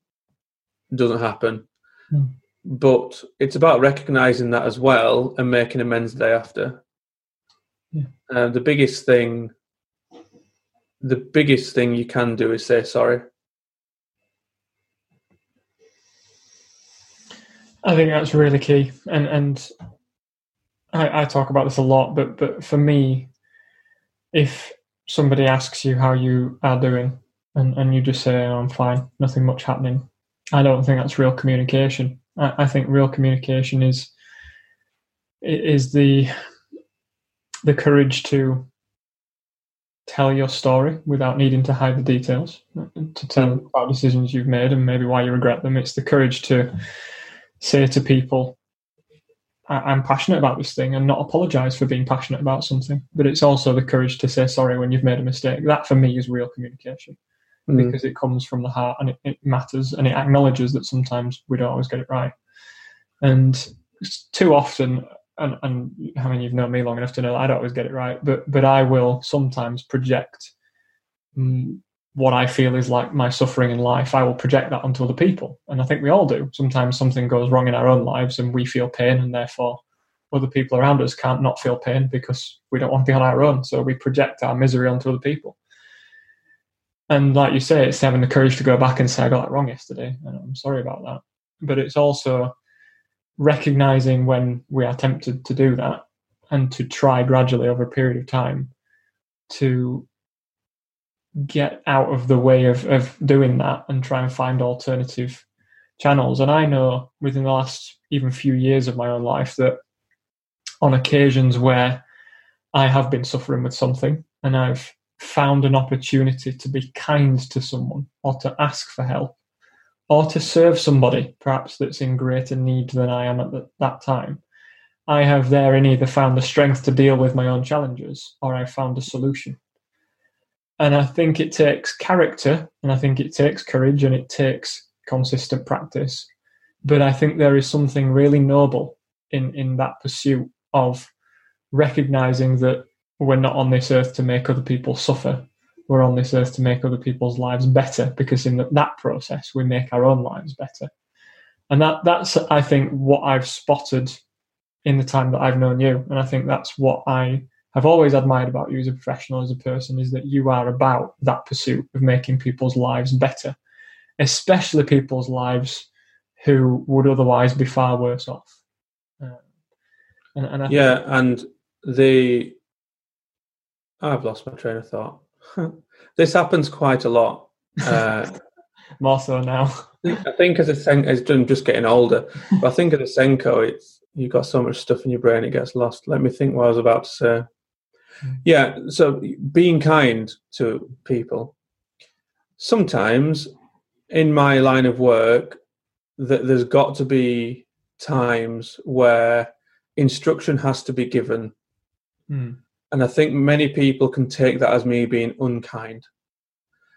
doesn't happen. Mm. But it's about recognizing that as well and making amends the day after. Yeah. Uh, the biggest thing, the biggest thing you can do is say sorry. I think that's really key, and and I, I talk about this a lot, but but for me, if somebody asks you how you are doing, and and you just say oh, I'm fine, nothing much happening, I don't think that's real communication. I, I think real communication is is the the courage to tell your story without needing to hide the details, to tell mm. about decisions you've made and maybe why you regret them. It's the courage to say to people, I'm passionate about this thing and not apologize for being passionate about something. But it's also the courage to say sorry when you've made a mistake. That for me is real communication mm. because it comes from the heart and it, it, matters and it acknowledges that sometimes we don't always get it right. And too often, and, and I mean, you've known me long enough to know I don't always get it right, but but I will sometimes project um, what I feel is like my suffering in life, I will project that onto other people. And I think we all do. Sometimes something goes wrong in our own lives and we feel pain, and therefore other people around us can't not feel pain because we don't want to be on our own. So we project our misery onto other people. And like you say, it's having the courage to go back and say, I got that wrong yesterday, and I'm sorry about that. But it's also recognizing when we are tempted to do that and to try gradually over a period of time to get out of the way of, of doing that and try and find alternative channels. And I know within the last even few years of my own life that on occasions where I have been suffering with something and I've found an opportunity to be kind to someone or to ask for help or to serve somebody perhaps that's in greater need than I am at the, that time, I have therein either found the strength to deal with my own challenges or I've found a solution. And I think it takes character and I think it takes courage and it takes consistent practice. But I think there is something really noble in, in that pursuit of recognizing that we're not on this earth to make other people suffer. We're on this earth to make other people's lives better because in that process we make our own lives better. And that that's I think what I've spotted in the time that I've known you. And I think that's what I have always admired about you as a professional, as a person, is that you are about that pursuit of making people's lives better, especially people's lives who would otherwise be far worse off. Uh, and, and yeah, think- and the I've lost my train of thought. this happens quite a lot. Uh, More so now. I think as a SENCO, as I'm just getting older, but I think as a SENCO, it's you've got so much stuff in your brain it gets lost. Let me think what I was about to say. Yeah, so being kind to people. Sometimes in my line of work, that there's got to be times where instruction has to be given. Mm. And I think many people can take that as me being unkind.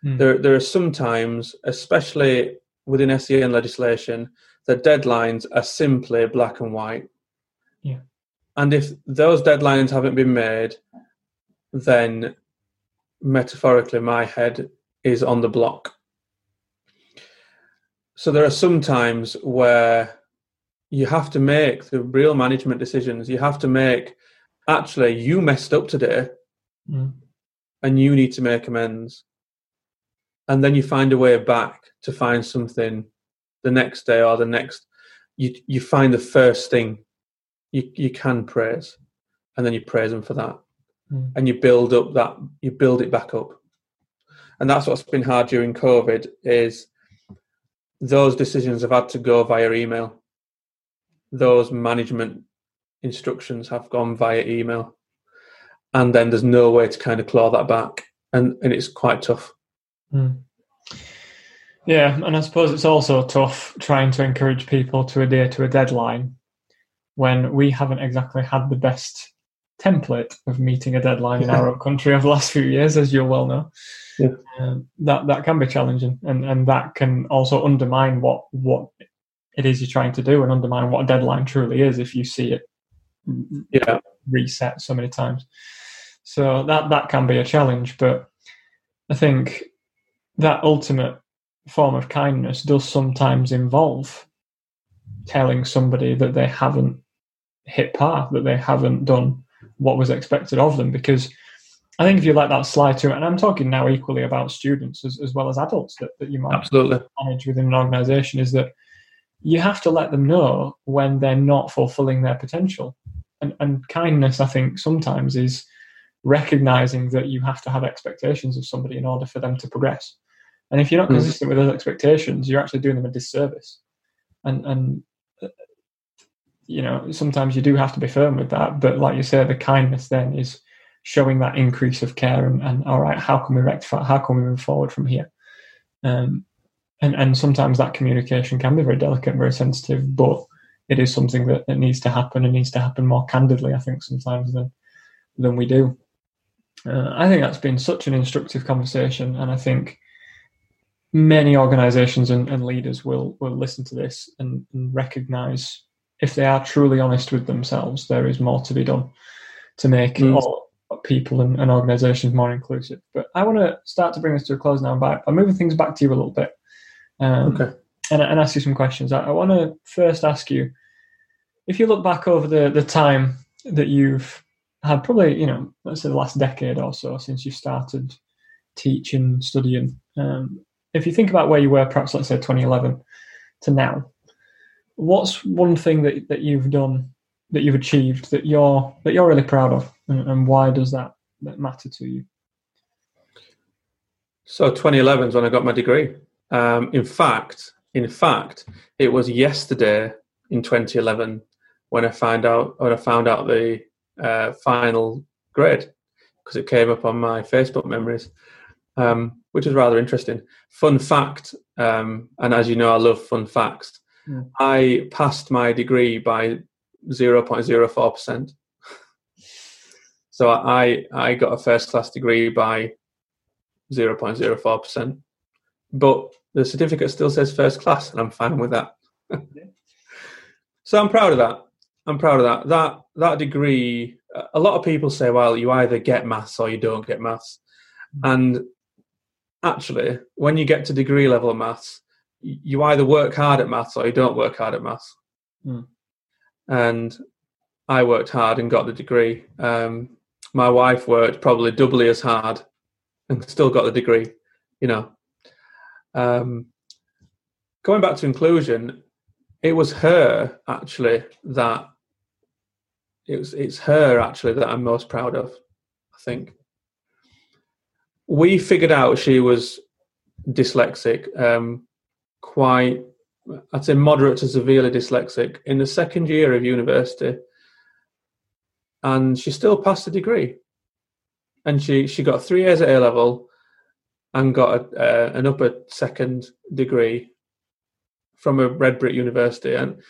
Mm. There, there are some times, especially within SEN legislation, the deadlines are simply black and white. Yeah. And if those deadlines haven't been made, then metaphorically, my head is on the block. So there are some times where you have to make the real management decisions. You have to make, actually, you messed up today Mm. and you need to make amends. And then you find a way back to find something the next day or the next. You you find the first thing you you can praise, and then you praise them for that, Mm. and you build up that you build it back up, and that's what's been hard during COVID is those decisions have had to go via email. Those management instructions have gone via email, and then there's no way to kind of claw that back, and and it's quite tough. Mm. Yeah, and I suppose it's also tough trying to encourage people to adhere to a deadline when we haven't exactly had the best template of meeting a deadline in our own country over the last few years, as you'll well know. Yeah. Um, that that can be challenging, and, and that can also undermine what what it is you're trying to do, and undermine what a deadline truly is if you see it Yeah, reset so many times. So that that can be a challenge, but I think that ultimate form of kindness does sometimes involve telling somebody that they haven't hit par, that they haven't done what was expected of them. Because I think if you let that slide to and I'm talking now equally about students as, as well as adults that, that you might absolutely. manage within an organization, is that you have to let them know when they're not fulfilling their potential. And, and kindness, I think, sometimes is recognizing that you have to have expectations of somebody in order for them to progress. And if you're not Mm. consistent with those expectations, you're actually doing them a disservice. And and you know sometimes you do have to be firm with that. But like you say, the kindness then is showing that increase of care and, and all right, how can we rectify? How can we move forward from here? Um, and and sometimes that communication can be very delicate and very sensitive, but it is something that, that needs to happen and needs to happen more candidly. I think sometimes than than we do. Uh, I think that's been such an instructive conversation, and I think many organisations and, and leaders will will listen to this and, and recognise if they are truly honest with themselves, there is more to be done to make Mm. all people and, and organisations more inclusive. But I want to start to bring this to a close now by, by moving things back to you a little bit. Um, Okay. and, and ask you some questions. I, I want to first ask you if you look back over the, the time that you've had, probably, you know, let's say the last decade or so since you started teaching, studying, um, if you think about where you were, perhaps let's say 2011 to now, what's one thing that, that you've done, that you've achieved, that you're that you're really proud of, and, and why does that, matter to you? So 2011 is when I got my degree. Um, in fact, in fact, it was yesterday in 2011 when I found out when I found out the uh, final grade because it came up on my Facebook memories, um, which is rather interesting. Fun fact, um, and as you know, I love fun facts. I passed my degree by 0.04 percent. So I I got a first class degree by 0.04 percent, but the certificate still says first class, and I'm fine with that. so I'm proud of that. I'm proud of that. That that degree. A lot of people say, "Well, you either get maths or you don't get maths," and actually, when you get to degree level of maths, you either work hard at maths or you don't work hard at maths. Hmm. And I worked hard and got the degree. Um, my wife worked probably doubly as hard and still got the degree. You know, um, going back to inclusion, it was her actually that it was it's her actually that I'm most proud of. I think we figured out she was dyslexic, um, quite I'd say moderate to severely dyslexic in the second year of university, and she still passed the degree. And she she got three years at A level, and got a, uh, an upper second degree from a red brick university, and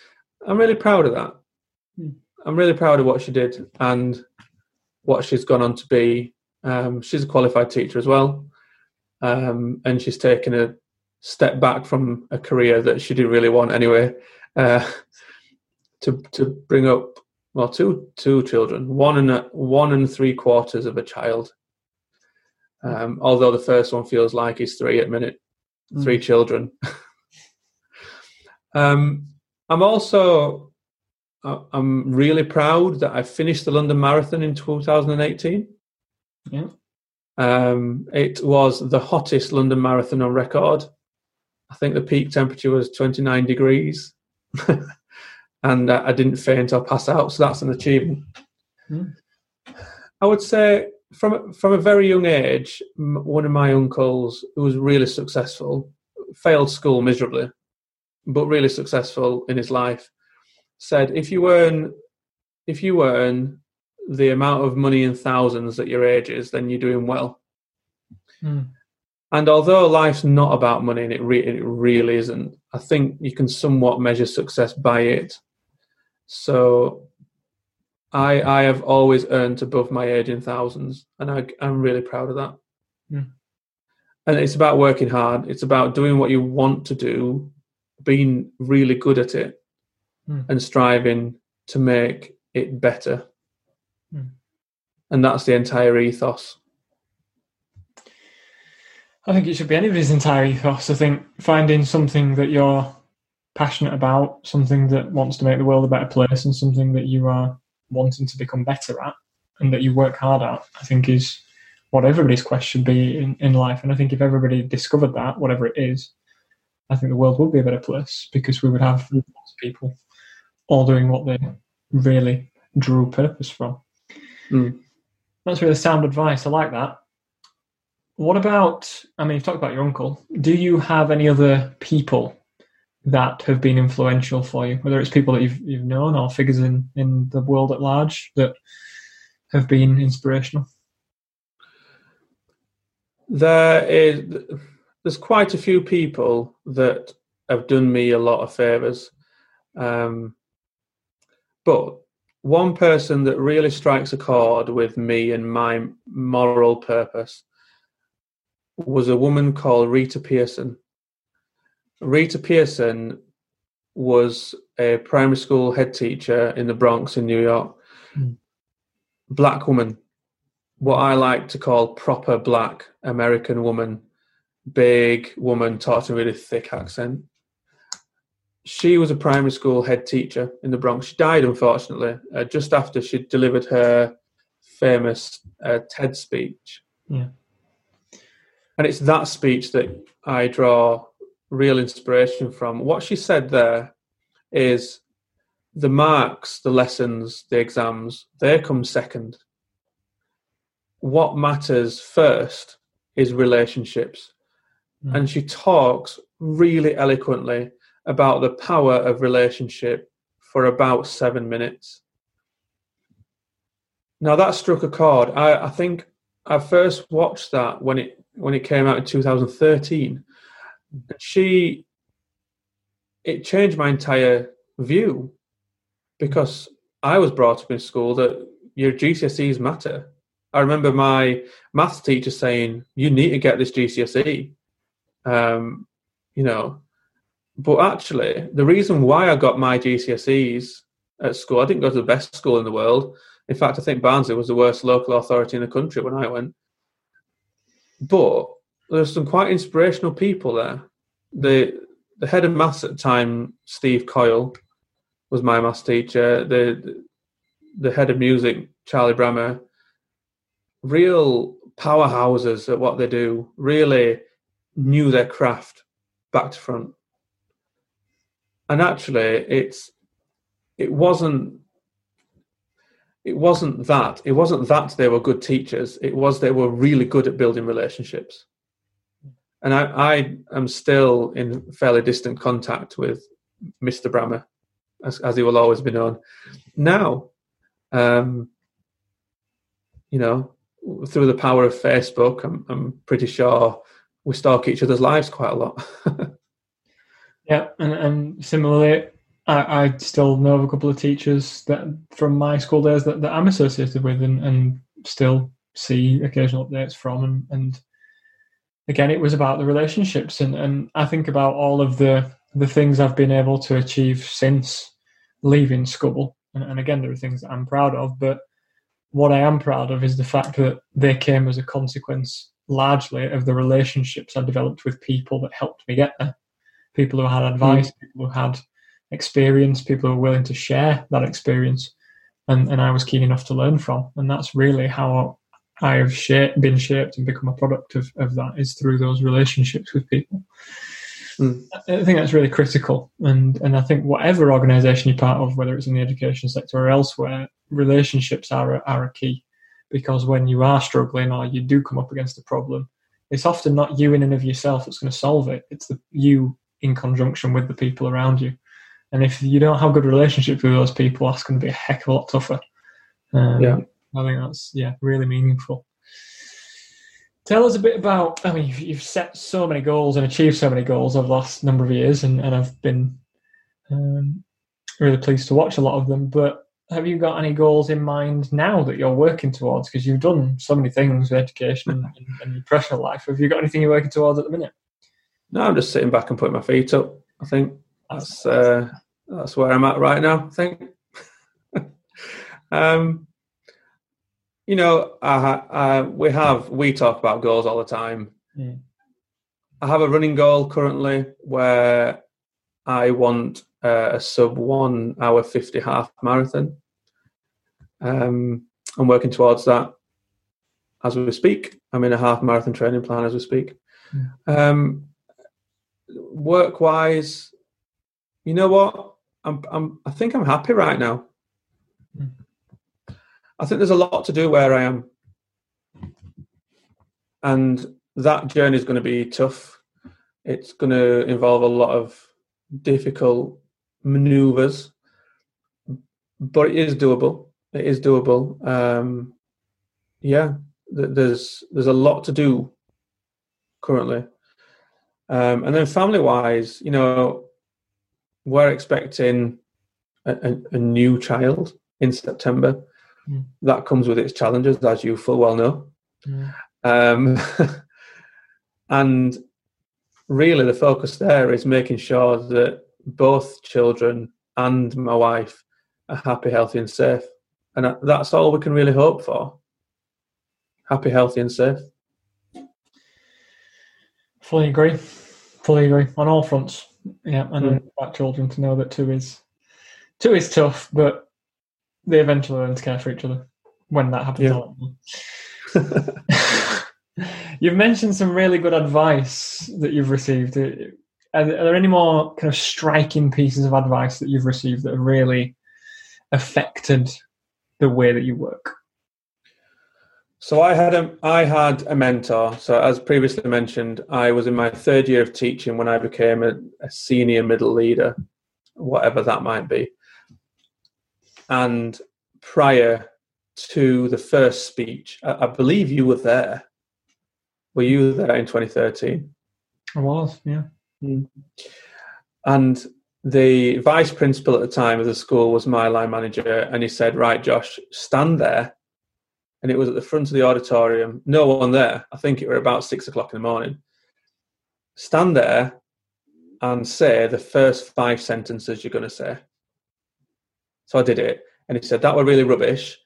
I'm really proud of that. Hmm. I'm really proud of what she did and what she's gone on to be. Um, she's a qualified teacher as well, um, and she's taken a step back from a career that she didn't really want anyway, uh, to to bring up well two two children, one and a, one and three quarters of a child. Um, although the first one feels like he's three at minute, mm. three children. um, I'm also I'm really proud that I finished the London Marathon in 2018. Yeah. Um, it was the hottest London Marathon on record. I think the peak temperature was 29 degrees, and uh, I didn't faint or pass out. So that's an achievement. Mm. I would say from from a very young age, one of my uncles who was really successful failed school miserably, but really successful in his life said if you earn if you earn the amount of money in thousands at your age is, then you're doing well. Mm. And although life's not about money, and it, re- it really isn't, I think you can somewhat measure success by it. So I I have always earned above my age in thousands, and I, I'm really proud of that. Mm. And it's about working hard. It's about doing what you want to do, being really good at it, mm. and striving to make it better. Mm. And that's the entire ethos. I think it should be anybody's entire ethos. I think finding something that you're passionate about, something that wants to make the world a better place, and something that you are wanting to become better at and that you work hard at, I think is what everybody's quest should be in, in life. And I think if everybody discovered that, whatever it is, I think the world would be a better place because we would have lots of people all doing what they really drew purpose from. Mm. That's really sound advice. I like that. What about, I mean, you've talked about your uncle. Do you have any other people that have been influential for you, whether it's people that you've, you've known or figures in, in the world at large that have been inspirational? There is, there's quite a few people that have done me a lot of favors. Um, but one person that really strikes a chord with me and my moral purpose was a woman called Rita Pierson. Rita Pierson was a primary school head teacher in the Bronx in New York. Mm. Black woman, what I like to call proper black American woman, big woman, talks a really thick accent she was a primary school head teacher in the Bronx. She died, unfortunately, uh, just after she delivered her famous uh, TED speech. Yeah. And it's that speech that I draw real inspiration from. What she said there is the marks, the lessons, the exams, they come second. What matters first is relationships. Mm. And she talks really eloquently about the power of relationship for about seven minutes. Now that struck a chord. I, I think I first watched that when it when it came out in 2013. She it changed my entire view because I was brought up in school that your GCSEs matter. I remember my maths teacher saying, "You need to get this GCSE." Um, you know, but actually, the reason why I got my GCSEs at school, I didn't go to the best school in the world. In fact, I think Barnsley was the worst local authority in the country when I went. But there's some quite inspirational people there. The the head of maths at the time, Steve Coyle, was my maths teacher. The the head of music, Charlie Brammer, real powerhouses at what they do, really knew their craft back to front and actually it's it wasn't it wasn't that. It wasn't that they were good teachers. It was they were really good at building relationships. And i i am still in fairly distant contact with mr brammer as, as he will always be known. Now um you know through the power of facebook i'm, I'm pretty sure we stalk each other's lives quite a lot Yeah, and, and similarly, I, I still know of a couple of teachers that from my school days that, that I'm associated with and, and still see occasional updates from and, and again it was about the relationships and, and I think about all of the the things I've been able to achieve since leaving school and, and again there are things that I'm proud of but what I am proud of is the fact that they came as a consequence largely of the relationships I developed with people that helped me get there. People who had advice, mm. people who had experience, people who were willing to share that experience, and, and I was keen enough to learn from. And that's really how I have shaped, been shaped and become a product of, of that is through those relationships with people. Mm. I think that's really critical, and and I think whatever organisation you're part of, whether it's in the education sector or elsewhere, relationships are a, are a key because when you are struggling or you do come up against a problem, it's often not you in and of yourself that's going to solve it. It's the you in conjunction with the people around you. And if you don't have good relationships with those people, that's going to be a heck of a lot tougher. Um, yeah, I think that's yeah really meaningful. Tell us a bit about. I mean, you've, you've, set so many goals and achieved so many goals over the last number of years, and, and I've been um, really pleased to watch a lot of them. But have you got any goals in mind now that you're working towards? Because you've done so many things with education and, and, your professional life. Have you got anything you're working towards at the minute? No, I'm just sitting back and putting my feet up. I think that's uh, that's where I'm at right now. I think. um, you know, I, I, we have we talk about goals all the time. Yeah. I have a running goal currently where I want uh, a sub one hour fifty half marathon. Um, I'm working towards that as we speak. I'm in a half marathon training plan as we speak. Yeah. Um, work wise, you know what? I'm, I'm, I think I'm happy right now. Mm. I think there's a lot to do where I am. And that journey is going to be tough. It's going to involve a lot of difficult maneuvers, but it is doable. It is doable. Um, yeah, there's there's a lot to do currently. Um, and then family wise, you know, we're expecting a, a, a new child in September. Mm. That comes with its challenges, as you full well know. Mm. Um, and really, the focus there is making sure that both children and my wife are happy, healthy, and safe. And that's all we can really hope for happy, healthy, and safe. Fully agree. Fully agree on all fronts. Yeah, and mm. about children to know that two is two is tough, but they eventually learn to care for each other when that happens. Yeah. you've mentioned some really good advice that you've received. Are, are there any more kind of striking pieces of advice that you've received that have really affected the way that you work? So I had a I had a mentor. So as previously mentioned, I was in my third year of teaching when I became a, a senior middle leader, whatever that might be. And prior to the first speech, I, I believe you were there. Were you there in 2013? I was, yeah. Mm. And the vice principal at the time of the school was my line manager, and he said, "Right, Josh, stand there and it was at the front of the auditorium. No one there. I think it were about six o'clock in the morning. Stand there and say the first five sentences you're going to say. So I did it, and he said that were really rubbish.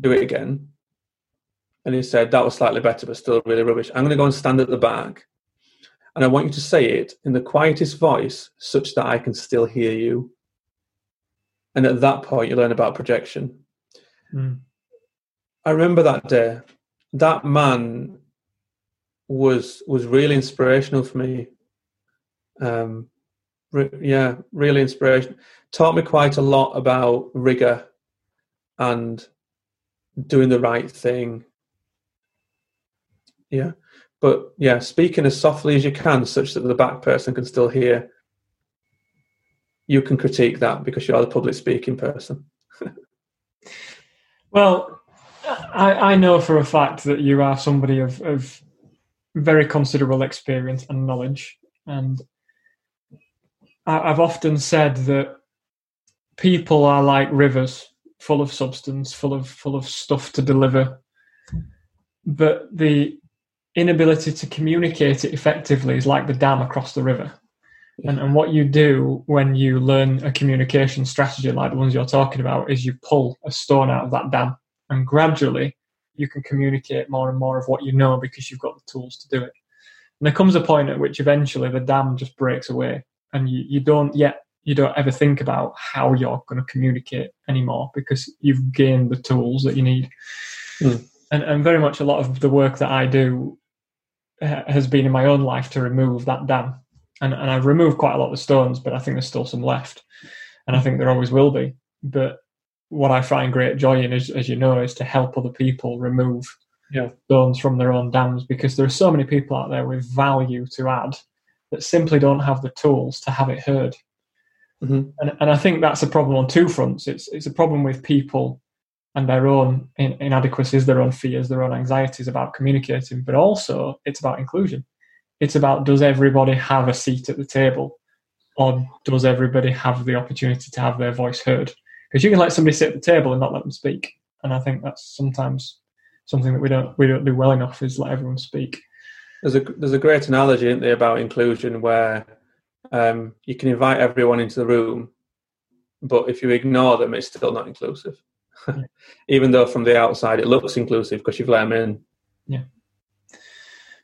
Do it again. And he said that was slightly better, but still really rubbish. I'm going to go and stand at the back, and I want you to say it in the quietest voice, such that I can still hear you. And at that point, you learn about projection. Mm. I remember that day. That man was was really inspirational for me. Um, re- yeah, really inspirational. Taught me quite a lot about rigor and doing the right thing. Yeah, but yeah, speaking as softly as you can, such that the back person can still hear. You can critique that because you're the public speaking person. well, I, I know for a fact that you are somebody of, of very considerable experience and knowledge, and I, I've often said that people are like rivers, full of substance, full of full of stuff to deliver, but the inability to communicate it effectively is like the dam across the river. And, and what you do when you learn a communication strategy like the ones you're talking about is you pull a stone out of that dam and gradually you can communicate more and more of what you know because you've got the tools to do it. And there comes a point at which eventually the dam just breaks away and you, you don't yet you don't ever think about how you're going to communicate anymore because you've gained the tools that you need. Mm. And, and very much a lot of the work that I do has been in my own life to remove that dam and, and I've removed quite a lot of stones, but I think there's still some left, and I think there always will be. But what I find great joy in, as, as you know, is to help other people remove yeah. stones from their own dams because there are so many people out there with value to add that simply don't have the tools to have it heard. Mm-hmm. And, and I think that's a problem on two fronts. It's it's a problem with people and their own inadequacies, their own fears, their own anxieties about communicating, but also it's about inclusion. It's about does everybody have a seat at the table, or does everybody have the opportunity to have their voice heard? Because you can let somebody sit at the table and not let them speak, and I think that's sometimes something that we don't we don't do well enough is let everyone speak. There's a there's a great analogy, isn't there, about inclusion where um, you can invite everyone into the room, but if you ignore them, it's still not inclusive. Even though from the outside it looks inclusive because you've let them in. Yeah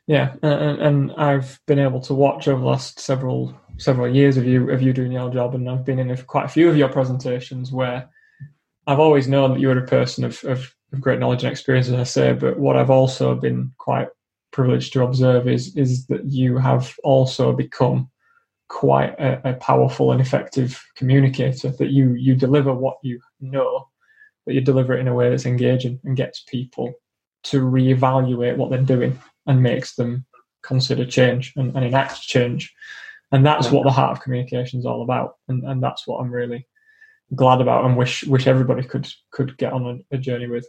yeah, and, and, I've been able to watch over the last several several years of you of you doing your job, and I've been in quite a few of your presentations where I've always known that you were a person of, of, of great knowledge and experience, as I say. But what I've also been quite privileged to observe is is that you have also become quite a, a powerful and effective communicator. That you you deliver what you know, but you deliver it in a way that's engaging and gets people to reevaluate what they're doing and makes them consider change and, and enact change. And that's what the heart of communication is all about. And, and that's what I'm really glad about and wish wish everybody could could get on a, a journey with.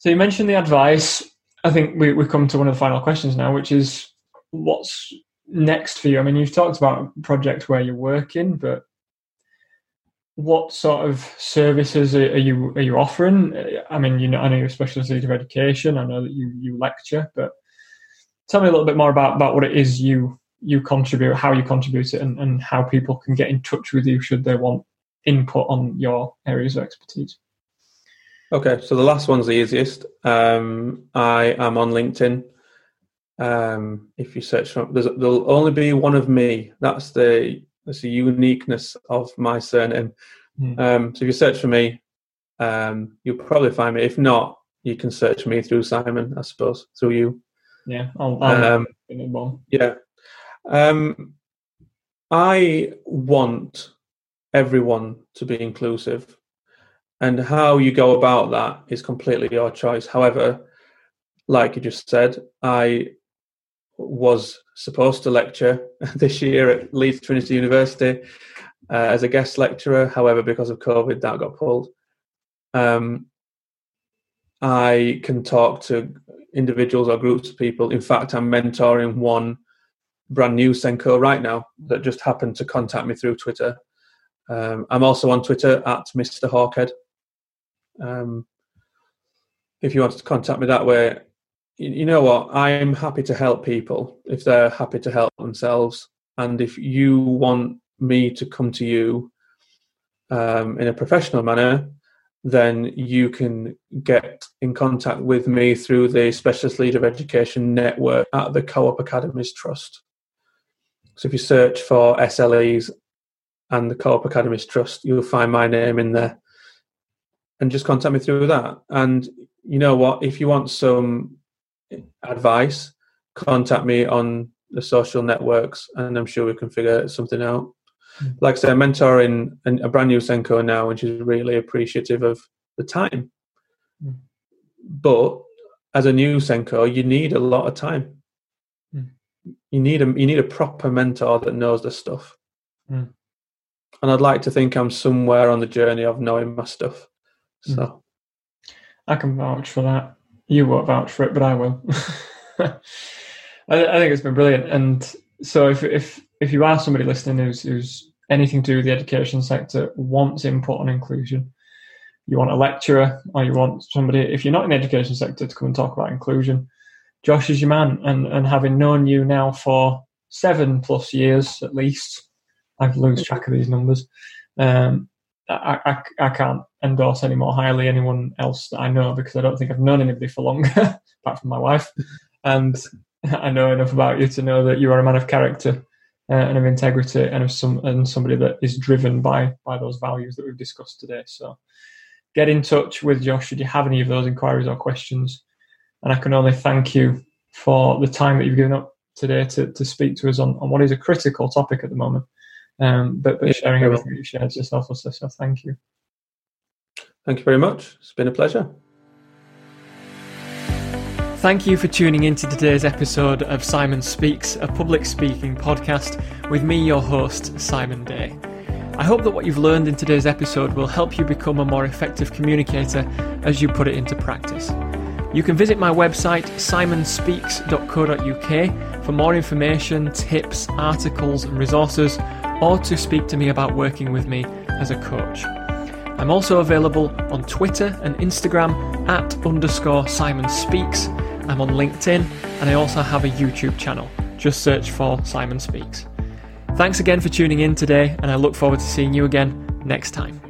So you mentioned the advice. I think we, we come to one of the final questions now, which is what's next for you? I mean, you've talked about a project where you're working, but what sort of services are, you are you offering? I mean, you know, I know you're a specialist of education. I know that you you lecture, but tell me a little bit more about about what it is you you contribute, how you contribute it, and, and how people can get in touch with you should they want input on your areas of expertise. Okay, so the last one's the easiest. Um, I am on LinkedIn. Um, if you search for, there'll only be one of me. That's the that's the uniqueness of my surname. Mm. Um, so if you search for me, um, you'll probably find me. If not, you can search me through Simon, I suppose, through you. Yeah, I'll, I'll um, yeah. Um, I want everyone to be inclusive, and how you go about that is completely your choice. However, like you just said, I was supposed to lecture this year at Leeds Trinity University uh, as a guest lecturer. However, because of COVID, that got pulled. Um, I can talk to individuals or groups of people. In fact, I'm mentoring one brand new SENCO right now that just happened to contact me through Twitter. Um, I'm also on Twitter at Mr. Hawkhead. Um, if you want to contact me that way, you know what? I'm happy to help people if they're happy to help themselves. And if you want me to come to you um, in a professional manner, then you can get in contact with me through the Specialist Leader of Education Network at the Co op Academies Trust. So if you search for SLEs and the Co op Academies Trust, you'll find my name in there. And just contact me through that. And you know what? If you want some advice, contact me on the social networks, and I'm sure we can figure something out. Mm. Like I said, I'm mentoring a brand new SENCO now, and she's really appreciative of the time. Mm. But as a new SENCO, you need a lot of time. You need a you need a proper mentor that knows this stuff. Mm. And I'd like to think I'm somewhere on the journey of knowing my stuff. Mm. So I can vouch for that you won't vouch for it, but I will. I, I, think it's been brilliant. And so if if if you are somebody listening who's who's anything to do with the education sector wants input on inclusion. You want a lecturer or you want somebody, if you're not in the education sector, to come and talk about inclusion. Josh is your man, and, and having known you now for seven plus years at least, I've lose track of these numbers. Um, I, I, I, can't endorse any more highly anyone else that I know because I don't think I've known anybody for longer, apart from my wife. And I know enough about you to know that you are a man of character uh, and of integrity and of some and somebody that is driven by by those values that we've discussed today. So get in touch with Josh should you have any of those inquiries or questions. And I can only thank you for the time that you've given up today to, to speak to us on, on what is a critical topic at the moment. Um, but, but sharing everything you shared is selfless. So thank you. Thank you very much. It's been a pleasure. Thank you for tuning in to today's episode of Simon Speaks, a public speaking podcast with me, your host, Simon Day. I hope that what you've learned in today's episode will help you become a more effective communicator as you put it into practice. You can visit my website, simonspeaks.co.uk, for more information, tips, articles, and resources, or to speak to me about working with me as a coach. I'm also available on Twitter and Instagram at underscore Simon Speaks. I'm on LinkedIn and I also have a YouTube channel. Just search for Simon Speaks. Thanks again for tuning in today, and I look forward to seeing you again next time.